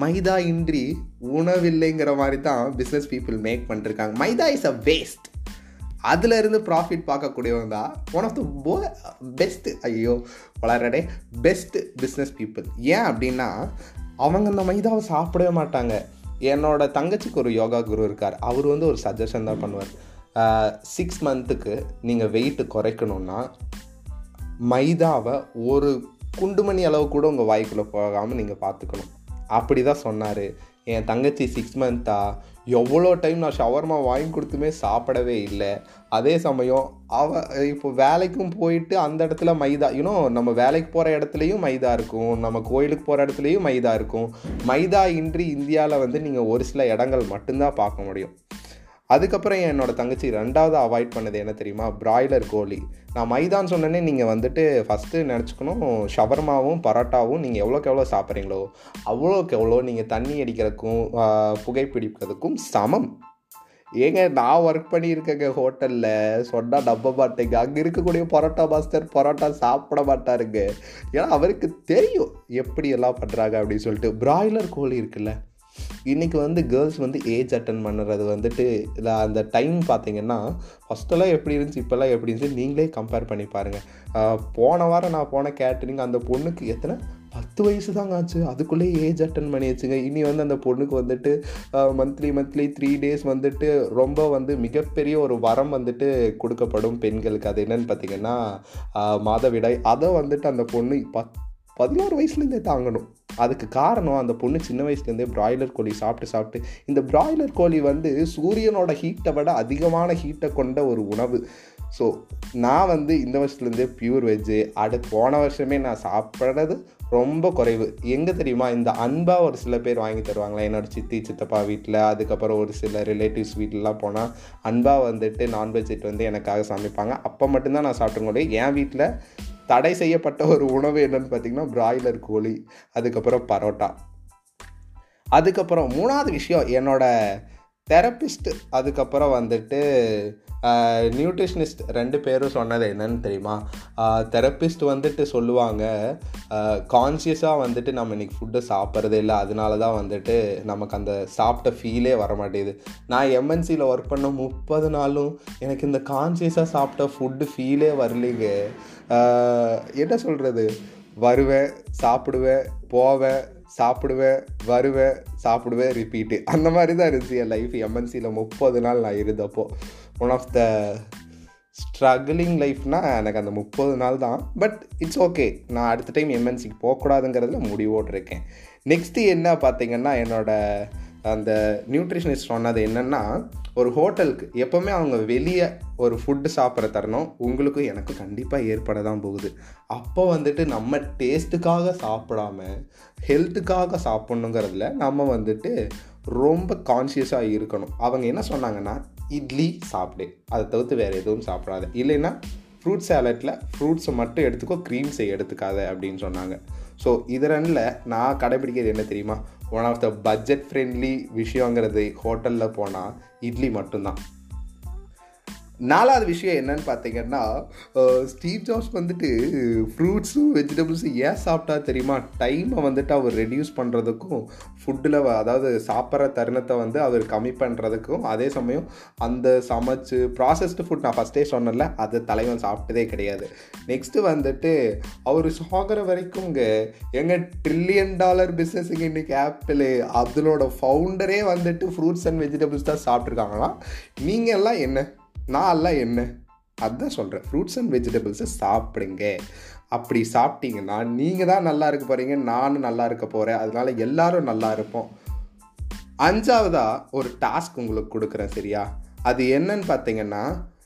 மைதா இன்றி உணவில்லைங்கிற மாதிரி தான் பிஸ்னஸ் பீப்புள் மேக் பண்ணிருக்காங்க. மைதா இஸ் அ வேஸ்ட் அதுலேருந்து ப்ராஃபிட் பார்க்கக்கூடியவங்க தான் ஒன் ஆஃப் த போ பெஸ்ட்டு ஐயோ வளரடே பெஸ்ட்டு பிஸ்னஸ் பீப்புள் ஏன் அப்படின்னா அவங்க அந்த மைதாவை சாப்பிடவே மாட்டாங்க. என்னோடய தங்கச்சிக்கு ஒரு யோகா குரு இருக்கார். அவர் வந்து ஒரு சஜஷன் தான் பண்ணுவார். சிக்ஸ் மந்த்துக்கு நீங்கள் வெயிட்டு குறைக்கணுன்னா மைதாவை ஒரு குண்டுமணி அளவு கூட உங்கள் வாய்க்குள்ளே போகாமல் நீங்கள் பார்த்துக்கணும். அப்படி தான் சொன்னார். என் தங்கச்சி சிக்ஸ் மந்த்தா எவ்வளோ டைம் நான் ஷவர்மா வாங்கி கொடுத்துமே சாப்பிடவே இல்லை. அதே சமயம் அவ இப்போ வேலைக்கும் போயிட்டு அந்த இடத்துல மைதா யூனோ நம்ம வேலைக்கு போகிற இடத்துலையும் மைதா இருக்கும். நம்ம கோயிலுக்கு போகிற இடத்துலையும் மைதா இருக்கும். மைதா இன்றி இந்தியாவில் வந்து நீங்கள் ஒரு சில இடங்கள் மட்டும்தான் பார்க்க முடியும். அதுக்கப்புறம் என்னோட தங்கச்சி ரெண்டாவது அவாய்ட் பண்ணது என்ன தெரியுமா? பிராய்லர் கோழி. நான் மைதான் சொன்னேன்னே நீங்கள் வந்துட்டு ஃபஸ்ட்டு நினச்சிக்கணும் ஷவர்மாவும் பரோட்டாவும் நீங்கள் எவ்வளோக்கு எவ்வளோ சாப்பிட்றீங்களோ அவ்வளோக்கு எவ்வளோ நீங்கள் தண்ணி அடிக்கிறதுக்கும் புகைப்பிடிக்கிறதுக்கும் சமம். ஏங்க நான் ஒர்க் பண்ணியிருக்கேங்க ஹோட்டலில் சொன்னால் நம்ப மாட்டேங்க. அங்கே இருக்கக்கூடிய பரோட்டா மாஸ்டர் பரோட்டா சாப்பிட மாட்டாருங்க. ஏன்னா அவருக்கு தெரியும் எப்படி எல்லாம் பண்ணுறாங்க அப்படின்னு சொல்லிட்டு. பிராய்லர் கோழி இருக்குல்ல. இன்றைக்கி வந்து கேர்ள்ஸ் வந்து ஏஜ் அட்டன் பண்ணுறது வந்துட்டு இல்லை அந்த டைம் பார்த்தீங்கன்னா ஃபஸ்ட்டெல்லாம் எப்படி இருந்துச்சு இப்போல்லாம் எப்படி இருந்துச்சு நீங்களே கம்பேர் பண்ணி பாருங்கள் போன வாரம் நான் போன கேட்டரிங் அந்த பொண்ணுக்கு எத்தனை? பத்து வயசு தாங்க ஆச்சு. அதுக்குள்ளேயே ஏஜ் அட்டன் பண்ணி வச்சுங்க. இனி வந்து அந்த பொண்ணுக்கு வந்துட்டு மந்த்லி மந்த்லி த்ரீ டேஸ் வந்துட்டு ரொம்ப வந்து மிகப்பெரிய ஒரு வரம் வந்துட்டு கொடுக்கப்படும் பெண்களுக்கு. அது என்னென்னு பார்த்தீங்கன்னா மாதவிடாய். அதை வந்துட்டு அந்த பொண்ணு பத்து பதினோரு வயசுலேருந்தே தாங்கணும். அதுக்கு காரணம் அந்த பொண்ணு சின்ன வயசுலேருந்தே பிராய்லர் கோழி சாப்பிட்டு சாப்பிட்டு இந்த பிராய்லர் கோழி வந்து சூரியனோட ஹீட்டை விட அதிகமான ஹீட்டை கொண்ட ஒரு உணவு. ஸோ நான் வந்து இந்த வருஷத்துலேருந்தே பியூர் வெஜ்ஜு அடு போன வருஷமே நான் சாப்பிட்றது ரொம்ப குறைவு. எங்கே தெரியுமா இந்த அன்பாக ஒரு சில பேர் வாங்கி தருவாங்களே என்னோடய சித்தி சித்தப்பா வீட்டில் அதுக்கப்புறம் ஒரு சில ரிலேட்டிவ்ஸ் வீட்டிலலாம் போனால் அன்பாக வந்துட்டு நான்வெஜ் வந்து எனக்காக சமைப்பாங்க. அப்போ மட்டும்தான் நான் சாப்பிட்டுருக்கோம் என் வீட்டில் தடை செய்யப்பட்ட ஒரு உணவு என்னன்னு பார்த்தீங்கன்னா பிராய்லர் கோழி அதுக்கப்புறம் பரோட்டா. அதுக்கப்புறம் மூணாவது விஷயம் என்னோட தெரப்பிஸ்ட் அதுக்கப்புறம் வந்துட்டு நியூட்ரிஷனிஸ்ட் ரெண்டு பேரும் சொன்னது என்னன்னு தெரியுமா? தெரப்பிஸ்ட் வந்துட்டு சொல்லுவாங்க கான்சியஸாக வந்துட்டு நம்ம இன்றைக்கி ஃபுட்டை சாப்பிட்றதே இல்லை அதனால தான் வந்துட்டு நமக்கு அந்த சாப்பிட்ட ஃபீலே வர மாட்டேது நான் எம்என்சியில் ஒர்க் பண்ண முப்பது நாளும் எனக்கு இந்த கான்சியஸாக சாப்பிட்ட ஃபுட்டு ஃபீலே வரலைங்க. என்ன சொல்கிறது வருவேன் சாப்பிடுவேன் போவேன் சாப்பிடுவேன் வருவேன் சாப்பிடுவேன் ரிப்பீட்டு அந்த மாதிரி தான் இருந்துச்சு என் லைஃப் எம்என்சியில் முப்பது நாள் நான் இருந்தப்போ. ஒன் ஆஃப் த ஸ்ட்ரகிளிங் லைஃப்னால் எனக்கு அந்த முப்பது நாள் தான். பட் இட்ஸ் ஓகே நான் அடுத்த டைம் எம்என்சிக்கு போகக்கூடாதுங்கிறதுல முடிவோடு இருக்கேன். நெக்ஸ்ட்டு என்ன பார்த்தீங்கன்னா என்னோடய அந்த நியூட்ரிஷனிஸ்ட் சொன்னது என்னென்னா ஒரு ஹோட்டலுக்கு எப்போவுமே அவங்க வெளியே ஒரு ஃபுட்டு சாப்பிட்ற தருணம் உங்களுக்கும் எனக்கும் கண்டிப்பாக ஏற்பட தான் போகுது. அப்போ வந்துட்டு நம்ம டேஸ்ட்டுக்காக சாப்பிடாம ஹெல்த்துக்காக சாப்பிட்ணுங்கிறதுல நம்ம வந்துட்டு ரொம்ப கான்சியஸாக இருக்கணும். அவங்க என்ன சொன்னாங்கன்னா இட்லி சாப்பிடு. அதை தவிர்த்து வேறு எதுவும் சாப்பிடாத. இல்லைன்னா ஃப்ரூட் சேலட்டில் ஃப்ரூட்ஸை மட்டும் எடுத்துக்கோ க்ரீம்ஸை எடுத்துக்காத. அப்படின்னு சொன்னாங்க. ஸோ இது ரெண்டில் நான் கடைபிடிக்கிறது என்ன தெரியுமா? One of the budget friendly விஷயங்கிறது ஹோட்டலில் போனால் இட்லி மட்டும்தான். நாலாவது விஷயம் என்னன்னு பார்த்தீங்கன்னா ஸ்டீவ் ஜாப்ஸ் வந்துட்டு ஃப்ரூட்ஸும் வெஜிடபிள்ஸும் ஏன் சாப்பிட்டா தெரியுமா? டைமை வந்துட்டு அவர் ரெடியூஸ் பண்ணுறதுக்கும் ஃபுட்டில் அதாவது சாப்பிட்ற தருணத்தை வந்து அவர் கம்மி பண்ணுறதுக்கும் அதே சமயம் அந்த சமைச்சு ப்ராசஸ்டு ஃபுட் நான் ஃபஸ்ட்டே சொன்னல அது தலைவன் சாப்பிட்டதே கிடையாது. நெக்ஸ்ட்டு வந்துட்டு அவர் சாகிற வரைக்கும்ங்க எங்கள் ட்ரில்லியன் டாலர் பிஸ்னஸுங்க இன்றைக்கி ஆப்பிள் அதனோட ஃபவுண்டரே வந்துட்டு ஃப்ரூட்ஸ் அண்ட் வெஜிடபிள்ஸ் தான் சாப்பிட்ருக்காங்களாம் நீங்கள் எல்லாம் என்ன? நான் எல்லாம் என்ன? அதுதான் சொல்கிறேன் ஃப்ரூட்ஸ் அண்ட் வெஜிடபிள்ஸை சாப்பிடுங்க. அப்படி சாப்பிட்டீங்கன்னா நீங்கள் தான் நல்லா இருக்க போகிறீங்க நானும் நல்லா இருக்க போகிறேன் அதனால எல்லாரும் நல்லா இருப்போம். அஞ்சாவதாக ஒரு டாஸ்க் உங்களுக்கு கொடுக்குறேன் சரியா? அது என்னன்னு பார்த்தீங்கன்னா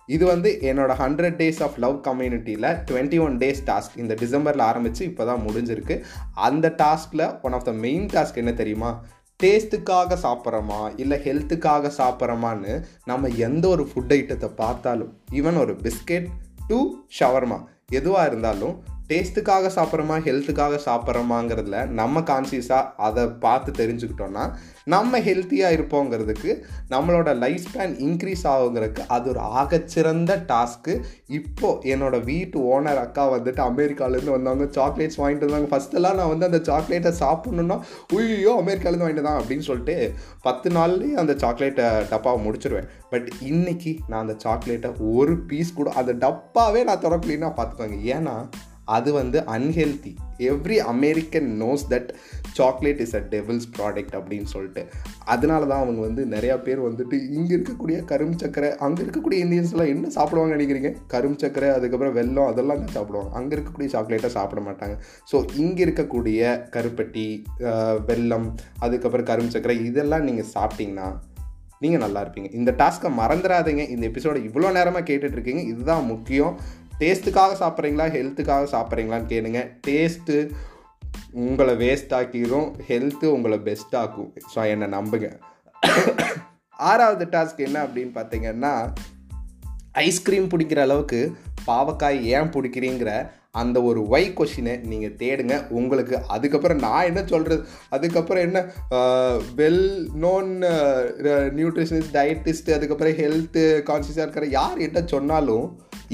இது வந்து என்னோட ஹண்ட்ரட் டேஸ் ஆஃப் லவ் கம்யூனிட்டியில் டுவெண்ட்டி ஒன் டேஸ் டாஸ்க் இந்த டிசம்பரில் ஆரம்பித்து இப்போ தான் முடிஞ்சிருக்கு. அந்த டாஸ்கில் one of the main task என்ன தெரியுமா? டேஸ்ட்டுக்காக சாப்பிட்றோமா? இல்லை ஹெல்த்துக்காக சாப்பிட்றோமான்னு நம்ம எந்த ஒரு ஃபுட் ஐட்டத்தை பார்த்தாலும் ஈவன் ஒரு பிஸ்கெட் டு ஷவர்மா எதுவாக இருந்தாலும் டேஸ்ட்டுக்காக சாப்பிட்றோமா ஹெல்த்துக்காக சாப்பிட்றோமாங்கிறதுல நம்ம கான்சியஸாக அதை பார்த்து தெரிஞ்சுக்கிட்டோன்னா நம்ம ஹெல்த்தியாக இருப்போங்கிறதுக்கு நம்மளோட லைஃப் ஸ்பேன் இன்க்ரீஸ் ஆகுங்கிறதுக்கு அது ஒரு ஆகச்சிறந்த டாஸ்க்கு இப்போது என்னோடய வீட்டு ஓனர் அக்கா வந்துட்டு அமெரிக்காலேருந்து வந்தாங்க சாக்லேட்ஸ் வாங்கிட்டு வந்தாங்க ஃபஸ்ட்டெல்லாம் நான் வந்து அந்த சாக்லேட்டை சாப்பிட்ணுன்னா ஐயோ அமெரிக்காலேருந்து வாங்கிட்டு தான் அப்படின்னு சொல்லிட்டு பத்து நாள்லேயே அந்த சாக்லேட்டை டப்பாவை முடிச்சிருவேன். பட் இன்னைக்கு நான் அந்த சாக்லேட்டை ஒரு பீஸ் கூட அந்த டப்பாவே நான் திறக்கலைன்னா பார்த்துக்கோங்க. ஏன்னா அது வந்து unhealthy every American knows that chocolate is a devil's product அப்படின்னு சொல்லிட்டு. அதனால தான் அவங்க வந்து நிறையா பேர் வந்துட்டு இங்கே இருக்கக்கூடிய கரும் சக்கரை அங்கே இருக்கக்கூடிய இந்தியன்ஸ்லாம் என்ன சாப்பிடுவாங்க நினைக்கிறீங்க? கரும் சக்கரை அதுக்கப்புறம் வெல்லம் அதெல்லாம் தான் சாப்பிடுவாங்க. அங்கே இருக்கக்கூடிய சாக்லேட்டை சாப்பிட மாட்டாங்க. ஸோ இங்கே இருக்கக்கூடிய கருப்பட்டி வெல்லம் அதுக்கப்புறம் கரும் சக்கரை இதெல்லாம் நீங்கள் சாப்பிட்டீங்கன்னா நீங்கள் நல்லா இருப்பீங்க. இந்த டாஸ்க்கை மறந்துடாதீங்க இந்த எபிசோட இவ்வளோ நேரமாக கேட்டுட்ருக்கீங்க இதுதான் முக்கியம். டேஸ்ட்டுக்காக சாப்பிட்றீங்களா? ஹெல்த்துக்காக சாப்பிட்றீங்களான்னு கேளுங்க. டேஸ்ட்டு உங்களை வேஸ்ட் ஆக்கிடும் ஹெல்த்து உங்களை பெஸ்ட்டாக்கும் ஸோ என்னை நம்புங்க. ஆறாவது டாஸ்க் என்ன அப்படின்னு பார்த்தீங்கன்னா ஐஸ்கிரீம் பிடிக்கிற அளவுக்கு பாவக்காய் ஏன் பிடிக்கிறீங்கிற அந்த ஒரு ஒய் கொஷினை நீங்கள் தேடுங்க. உங்களுக்கு அதுக்கப்புறம் நான் என்ன சொல்கிறது அதுக்கப்புறம் என்ன வெல் நோன் நியூட்ரிஷனிஸ்ட் டயட்டிஸ்ட் அதுக்கப்புறம் ஹெல்த்து கான்சியஸாக இருக்கிற யார் என்ன சொன்னாலும்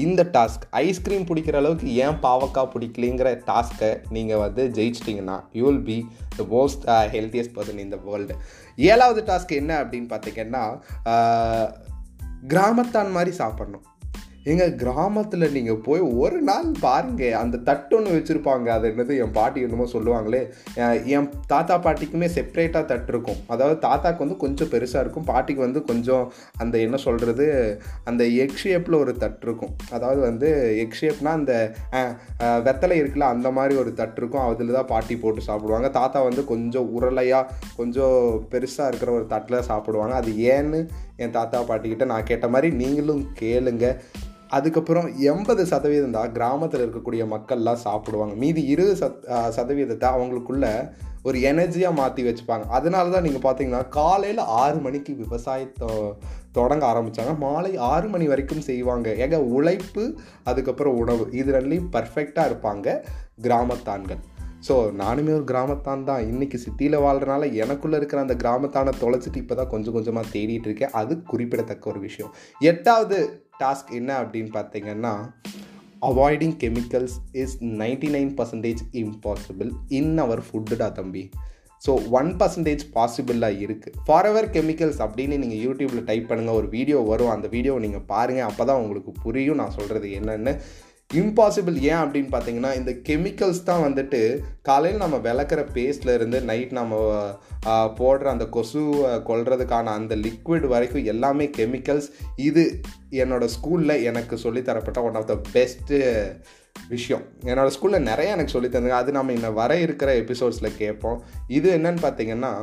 இந்த டாஸ்க் ஐஸ்கிரீம் பிடிக்கிற அளவுக்கு ஏன் பாவக்காய் பிடிக்கலிங்கிற டாஸ்க்கை நீங்கள் வந்து ஜெயிச்சிட்டிங்கன்னா you will be the most healthiest person in the world ஏழாவது டாஸ்க் என்ன அப்படின்னு பார்த்தீங்கன்னா uh, கிராமத்தான் மாதிரி சாப்பிட்ணும். எங்கள் கிராமத்தில் நீங்கள் போய் ஒரு நாள் பாருங்கள் அந்த தட்டு ஒன்று வச்சுருப்பாங்க. அது என்னது? என் பாட்டி என்னமோ சொல்லுவாங்களே. என் தாத்தா பாட்டிக்குமே செப்ரேட்டாக தட்டு இருக்கும். அதாவது தாத்தாக்கு வந்து கொஞ்சம் பெருசாக இருக்கும். பாட்டிக்கு வந்து கொஞ்சம் அந்த என்ன சொல்கிறது அந்த எக் ஷேப்பில் ஒரு தட்டு இருக்கும். அதாவது வந்து எக் ஷேப்னால் அந்த வெத்தலை இருக்குல்ல அந்த மாதிரி ஒரு தட்டு இருக்கும். அதில் தான் பாட்டி போட்டு சாப்பிடுவாங்க. தாத்தா வந்து கொஞ்சம் உருளையாக கொஞ்சம் பெருசாக இருக்கிற ஒரு தட்டில் சாப்பிடுவாங்க. அது ஏன்னு என் தாத்தா பாட்டிக்கிட்ட நான் கேட்ட மாதிரி நீங்களும் கேளுங்க. அதுக்கப்புறம் எண்பது சதவீதம் தான் கிராமத்தில் இருக்கக்கூடிய மக்கள்லாம் சாப்பிடுவாங்க. மீதி இருபது சத் சதவீதத்தை அவங்களுக்குள்ள ஒரு எனர்ஜியாக மாற்றி வச்சுப்பாங்க. அதனால தான் நீங்கள் பார்த்தீங்கன்னா காலையில் ஆறு மணிக்கு விவசாயத்தை தொடங்க ஆரம்பித்தாங்க மாலை ஆறு மணி வரைக்கும் செய்வாங்க. ஏக உழைப்பு அதுக்கப்புறம் உணவு. இது ரெண்டுலேயும் பர்ஃபெக்டாக இருப்பாங்க கிராமத்தான்கள். ஸோ நானுமே ஒரு கிராமத்தான் தான். இன்றைக்கி சிட்டியில் வாழ்கிறனால எனக்குள்ளே இருக்கிற அந்த கிராமத்தானை தொலைச்சிட்டு இப்போ தான் கொஞ்சம் கொஞ்சமாக தேடிட்டு இருக்கேன். அது குறிப்பிடத்தக்க ஒரு விஷயம். எட்டாவது டாஸ்க் என்ன அப்படின்னு பார்த்தீங்கன்னா avoiding chemicals is ninety nine percentage impossible in our ஃபுட்டுடா தம்பி. ஸோ ஒன் பர்சன்டேஜ் பாசிபிளாக இருக்குது ஃபார் எவர் கெமிக்கல்ஸ் அப்படின்னு நீங்கள் யூடியூப்பில் டைப் பண்ணுங்கள் ஒரு வீடியோ வரும். அந்த வீடியோவை நீங்கள் பாருங்கள் அப்போ தான் உங்களுக்கு புரியும் நான் சொல்கிறது என்னென்னு. இம்பாசிபிள் ஏன் அப்படின்னு பார்த்தீங்கன்னா இந்த கெமிக்கல்ஸ் தான் வந்துட்டு காலையில் நம்ம விளக்குற பேஸ்ட்லேருந்து நைட் நம்ம போடுற அந்த கொசு கொள்றதுக்கான அந்த லிக்விட் வரைக்கும் எல்லாமே கெமிக்கல்ஸ் இது என்னோடய ஸ்கூலில் எனக்கு சொல்லித்தரப்பட்ட ஒன் ஆஃப் த பெஸ்ட்டு விஷயம். என்னோடய ஸ்கூலில் நிறைய எனக்கு சொல்லி அது நம்ம இன்னும் வர இருக்கிற எபிசோட்ஸில் கேட்போம். இது என்னன்னு பார்த்தீங்கன்னா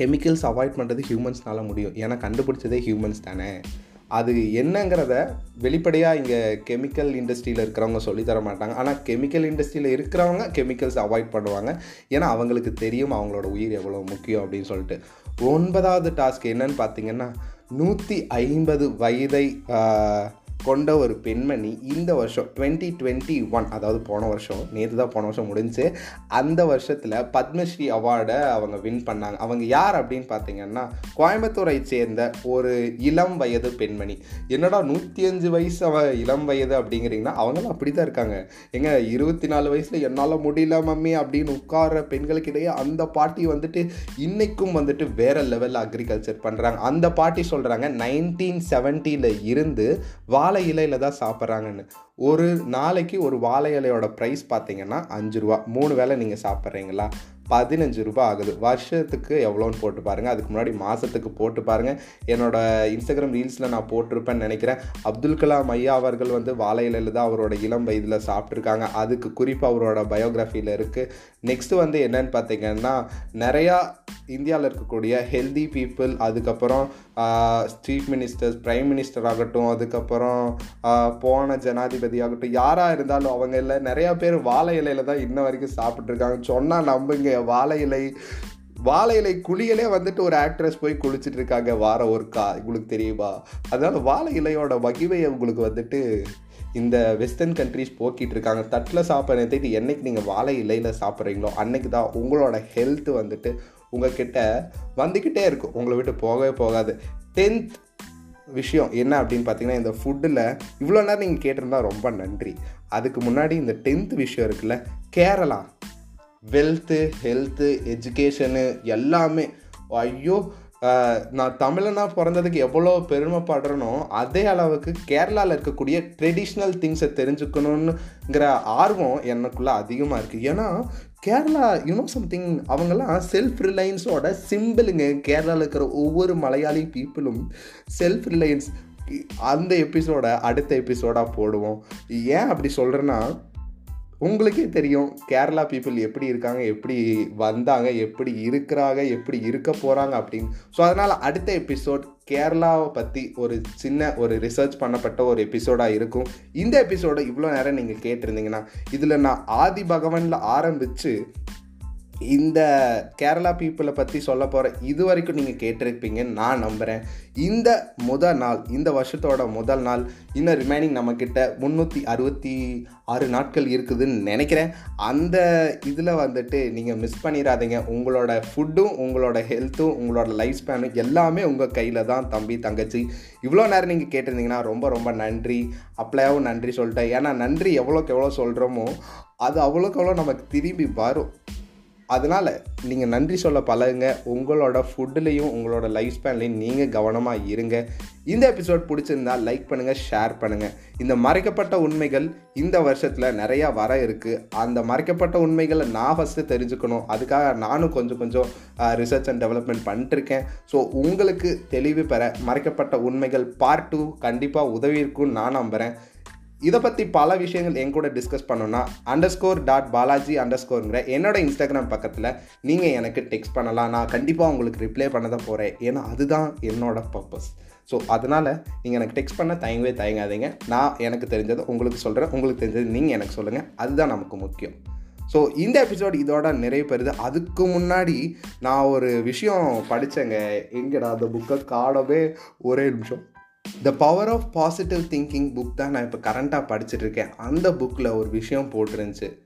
கெமிக்கல்ஸ் அவாய்ட் பண்ணுறது ஹியூமன்ஸ்னால முடியும். ஏன்னா கண்டுபிடிச்சதே ஹியூமன்ஸ் தானே. அது என்னங்கிறத வெளிப்படையாக இங்கே கெமிக்கல் இண்டஸ்ட்ரியில் இருக்கிறவங்க சொல்லித்தர மாட்டாங்க. ஆனால் கெமிக்கல் இண்டஸ்ட்ரியில் இருக்கிறவங்க கெமிக்கல்ஸ் அவாய்ட் பண்ணுவாங்க. ஏன்னா அவங்களுக்கு தெரியும் அவங்களோட உயிர் எவ்வளோ முக்கியம் அப்படின்னு சொல்லிட்டு. ஒன்பதாவது டாஸ்க் என்னன்னு பார்த்தீங்கன்னா நூற்றி ஐம்பது வயதை கொண்ட ஒரு பெண்மணி இந்த வருஷம் டுவெண்ட்டி டுவெண்ட்டி ஒன் அதாவது போன வருஷம் நேற்று தான் போன வருஷம் முடிஞ்சு அந்த வருஷத்தில் பத்மஸ்ரீ அவார்டை அவங்க வின் பண்ணாங்க. அவங்க யார் அப்படின்னு பார்த்தீங்கன்னா கோயம்புத்தூரை சேர்ந்த ஒரு இளம் வயது பெண்மணி. என்னடா நூற்றி அஞ்சு வயசு அவ இளம் வயது அப்படிங்கிறீங்கன்னா அவங்களும் அப்படி தான் இருக்காங்க. எங்க இருபத்தி நாலு வயசில் என்னால் முடியல மம்மி அப்படின்னு உட்கார பெண்களுக்கிடையே அந்த பாட்டி வந்துட்டு இன்னைக்கும் வந்துட்டு வேற லெவலில் அக்ரிகல்ச்சர் பண்ணுறாங்க அந்த பாட்டி சொல்கிறாங்க நைன்டீன் செவன்ட்டியில் இருந்து வாழை இலையில் தான் சாப்பிட்றாங்கன்னு. ஒரு நாளைக்கு ஒரு வாழை இலையோட ப்ரைஸ் பார்த்தீங்கன்னா அஞ்சு ரூபா. மூணு வேளை நீங்கள் சாப்பிட்றீங்களா? பதினஞ்சு ரூபா ஆகுது. வருஷத்துக்கு எவ்வளோன்னு போட்டு பாருங்கள் அதுக்கு முன்னாடி மாதத்துக்கு போட்டு பாருங்கள் என்னோட இன்ஸ்டாகிராம் ரீல்ஸில் நான் போட்டிருப்பேன்னு நினைக்கிறேன். அப்துல் கலாம் ஐயா அவர்கள் வந்து வாழை இலையில் தான் அவரோட இளம் வயதில் சாப்பிட்ருக்காங்க. அதுக்கு குறிப்பாக அவரோட பயோகிராஃபியில் இருக்குது நெக்ஸ்ட்டு வந்து என்னன்னு பார்த்தீங்கன்னா நிறையா இந்தியாவில் இருக்கக்கூடிய ஹெல்தி பீப்புள் அதுக்கப்புறம் சீஃப் மினிஸ்டர்ஸ் பிரைம் மினிஸ்டர் ஆகட்டும் அதுக்கப்புறம் போன ஜனாதிபதி ஆகட்டும் யாராக இருந்தாலும் அவங்க இல்லை நிறையா பேர் வாழை இலையில் தான் இன்ன வரைக்கும் சாப்பிட்ருக்காங்க சொன்னால் நம்புங்க வாழை இலை வாழை இலை குளியலே வந்துட்டு ஒரு ஆக்ட்ரஸ் போய் குளிச்சுட்டு இருக்காங்க வார ஒருக்கா உங்களுக்கு தெரியுமா? அதனால் வாழை இலையோட வகிவையை உங்களுக்கு வந்துட்டு இந்த வெஸ்டர்ன் கண்ட்ரிஸ் போக்கிட்டு இருக்காங்க தட்டில் சாப்பிட்ற நிறுத்திட்டு என்னைக்கு நீங்கள் வாழை இலையில் சாப்பிட்றீங்களோ அன்னைக்கு தான் உங்களோட ஹெல்த் வந்துட்டு உங்ககிட்ட வந்துக்கிட்டே இருக்கும். உங்களை விட்டு போகவே போகாது. டென்த் விஷயம் என்ன அப்படின்னு பார்த்தீங்கன்னா இந்த ஃபுட்டில் இவ்வளோ நேரம் நீங்கள் கேட்டிருந்தா ரொம்ப நன்றி. அதுக்கு முன்னாடி இந்த டென்த் விஷயம் இருக்குல்ல கேரளா. வெல்த்து ஹெல்த்து எஜுகேஷனு எல்லாமே. ஐயோ நான் தமிழனா பிறந்ததுக்கு எவ்வளோ பெருமைப்படுறனோ அதே அளவுக்கு கேரளாவில் இருக்கக்கூடிய ட்ரெடிஷ்னல் திங்ஸை தெரிஞ்சுக்கணுங்கிற ஆர்வம் எனக்குள்ளே அதிகமாக இருக்குது ஏன்னா கேரளா யூனோ சம்திங் அவங்கெல்லாம் செல்ஃப் ரிலையன்ஸோட சிம்பிளுங்க கேரளாவில் இருக்கிற ஒவ்வொரு மலையாளி பீப்புளும் செல்ஃப் ரிலையன்ஸ் அந்த எபிசோட அடுத்த எபிசோடாக போடுவோம். ஏன் அப்படி சொல்கிறேன்னா உங்களுக்கே தெரியும் கேரளா பீப்புள் எப்படி இருக்காங்க எப்படி வந்தாங்க எப்படி இருக்கிறாங்க எப்படி இருக்க போகிறாங்க அப்படின்னு. ஸோ அதனால் அடுத்த எபிசோட் கேரளாவை பற்றி ஒரு சின்ன ஒரு ரிசர்ச் பண்ணப்பட்ட ஒரு எபிசோடாக இருக்கும். இந்த எபிசோடை இவ்வளோ நேரம் நீங்கள் கேட்டிருந்தீங்கன்னா இதில் நான் ஆதி பகவனில் ஆரம்பித்து இந்த கேரளா பீப்புளை பற்றி சொல்ல போகிற இது வரைக்கும் நீங்கள் கேட்டிருப்பீங்கன்னு நான் நம்புகிறேன் இந்த முதல் நாள் இந்த வருஷத்தோட முதல் நாள் இன்னும் ரிமைனிங் நம்மக்கிட்ட முந்நூற்றி அறுபத்தி ஆறு நாட்கள் இருக்குதுன்னு நினைக்கிறேன். அந்த இதில் வந்துட்டு நீங்கள் மிஸ் பண்ணிடாதீங்க உங்களோட ஃபுட்டும் உங்களோட ஹெல்த்தும் உங்களோட லைஃப் ஸ்பேனும் எல்லாமே உங்கள் கையில் தான் தம்பி தங்கச்சி. இவ்வளோ நேரம் நீங்கள் கேட்டிருந்தீங்கன்னா ரொம்ப ரொம்ப நன்றி. அப்ளையாவும் நன்றி சொல்லிட்டேன். ஏன்னா நன்றி எவ்வளோக்கு எவ்வளோ சொல்கிறோமோ அது அவ்வளோக்கு அவ்வளோ நமக்கு திரும்பி வரும். அதனால் நீங்கள் நன்றி சொல்ல பழகுங்க. உங்களோட ஃபுட்டுலேயும் உங்களோட லைஃப் ஸ்பேன்லேயும் நீங்கள் கவனமாக இருங்க. இந்த எபிசோட் பிடிச்சிருந்தா லைக் பண்ணுங்கள் ஷேர் பண்ணுங்கள் இந்த மறைக்கப்பட்ட உண்மைகள் இந்த வருஷத்தில் நிறையா வர இருக்குது அந்த மறைக்கப்பட்ட உண்மைகளை நான் ஃபஸ்ட்டு தெரிஞ்சுக்கணும். அதுக்காக நானும் கொஞ்சம் கொஞ்சம் ரிசர்ச் அண்ட் டெவலப்மெண்ட் பண்ணிட்டுருக்கேன். ஸோ உங்களுக்கு தெளிவு பெற மறைக்கப்பட்ட உண்மைகள் பார்ட் டூ கண்டிப்பாக உதவி இருக்கும்னு நான் நம்புகிறேன் இதை பற்றி பல விஷயங்கள் என் கூட டிஸ்கஸ் பண்ணோன்னா underscore dot Balaji under ஸ்கோருங்கிற என்னோட இன்ஸ்டாகிராம் பக்கத்தில் நீங்கள் எனக்கு டெக்ஸ்ட் பண்ணலாம். நான் கண்டிப்பாக உங்களுக்கு ரிப்ளை பண்ண தான் போகிறேன் ஏன்னா அதுதான் என்னோட பர்பஸ் ஸோ அதனால் நீங்கள் எனக்கு டெக்ஸ்ட் பண்ண தயங்கவே தயங்காதீங்க. நான் எனக்கு தெரிஞ்சதை உங்களுக்கு சொல்கிறேன் உங்களுக்கு தெரிஞ்சது நீங்கள் எனக்கு சொல்லுங்கள் அதுதான் நமக்கு முக்கியம். ஸோ இந்த எபிசோட் இதோட நிறைவு பெறுது. அதுக்கு முன்னாடி நான் ஒரு விஷயம் படித்தேங்க எங்கடா அந்த புக்கை காடவே ஒரே நிமிஷம். The power of positive thinking book தான் நான் இப்போ கரண்ட்டாக படிச்சுட்டு இருக்கேன் அந்த புக்கில் ஒரு விஷயம் போட்டிருந்துச்சு.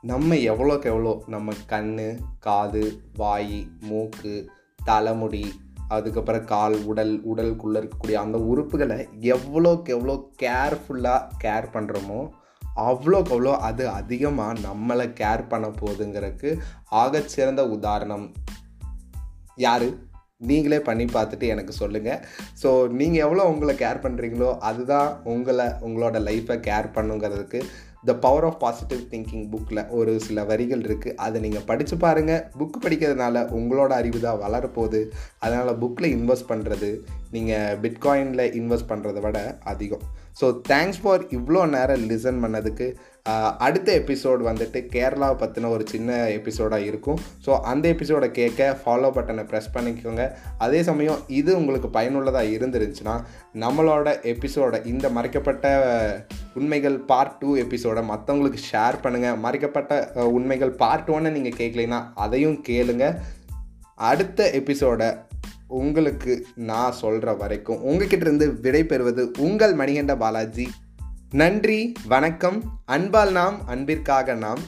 நம்ம எவ்வளோக்கு எவ்வளோ நம்ம கண் காது வாய் மூக்கு தலைமுடி அதுக்கப்புறம் கால் உடல் உடலுக்குள்ளே இருக்கக்கூடிய அந்த உறுப்புகளை எவ்வளோக்கு எவ்வளோ கேர்ஃபுல்லாக கேர் பண்ணுறோமோ அவ்வளோக்கு அவ்வளோ அது அதிகமாக நம்மளை கேர் பண்ண போகுதுங்கிறதுக்கு ஆகச்சிறந்த உதாரணம். யார்? நீங்களே பண்ணி பார்த்துட்டு எனக்கு சொல்லுங்கள் ஸோ நீங்கள் எவ்வளோ உங்களை கேர் பண்ணுறீங்களோ அதுதான் உங்களை உங்களோட லைஃப்பை care பண்ணுங்கிறதுக்கு the power of positive thinking புக்கில் ஒரு சில வரிகள் இருக்குது அதை நீங்கள் படித்து பாருங்கள் புக் படிக்கிறதுனால உங்களோட அறிவு தான் வளரப்போகுது. அதனால் புக்கில் இன்வெஸ்ட் பண்ணுறது நீங்கள் பிட்காயினில் இன்வெஸ்ட் பண்ணுறதை விட அதிகம். ஸோ தேங்க்ஸ் ஃபார் இவ்வளோ நேரம் லிசன் பண்ணதுக்கு. அடுத்த எபிசோட் வந்துட்டு கேரளாவை பற்றின ஒரு சின்ன எபிசோடாக இருக்கும். ஸோ அந்த எபிசோடை கேட்க ஃபாலோ பட்டனை ப்ரெஸ் பண்ணிக்கோங்க. அதே சமயம் இது உங்களுக்கு பயனுள்ளதாக இருந்துருந்துச்சுன்னா நம்மளோட எபிசோட இந்த மறைக்கப்பட்ட உண்மைகள் பார்ட் டூ எபிசோடை மற்றவங்களுக்கு ஷேர் பண்ணுங்கள் மறைக்கப்பட்ட உண்மைகள் பார்ட் ஒன்னை நீங்கள் கேட்கலைன்னா அதையும் கேளுங்க. அடுத்த எபிசோடை உங்களுக்கு நான் சொல்கிற வரைக்கும் உங்ககிட்ட இருந்து விடை பெறுவது உங்கள் மணிகண்ட பாலாஜி. நன்றி வணக்கம். அன்பால் நாம் அன்பிற்காக நாம்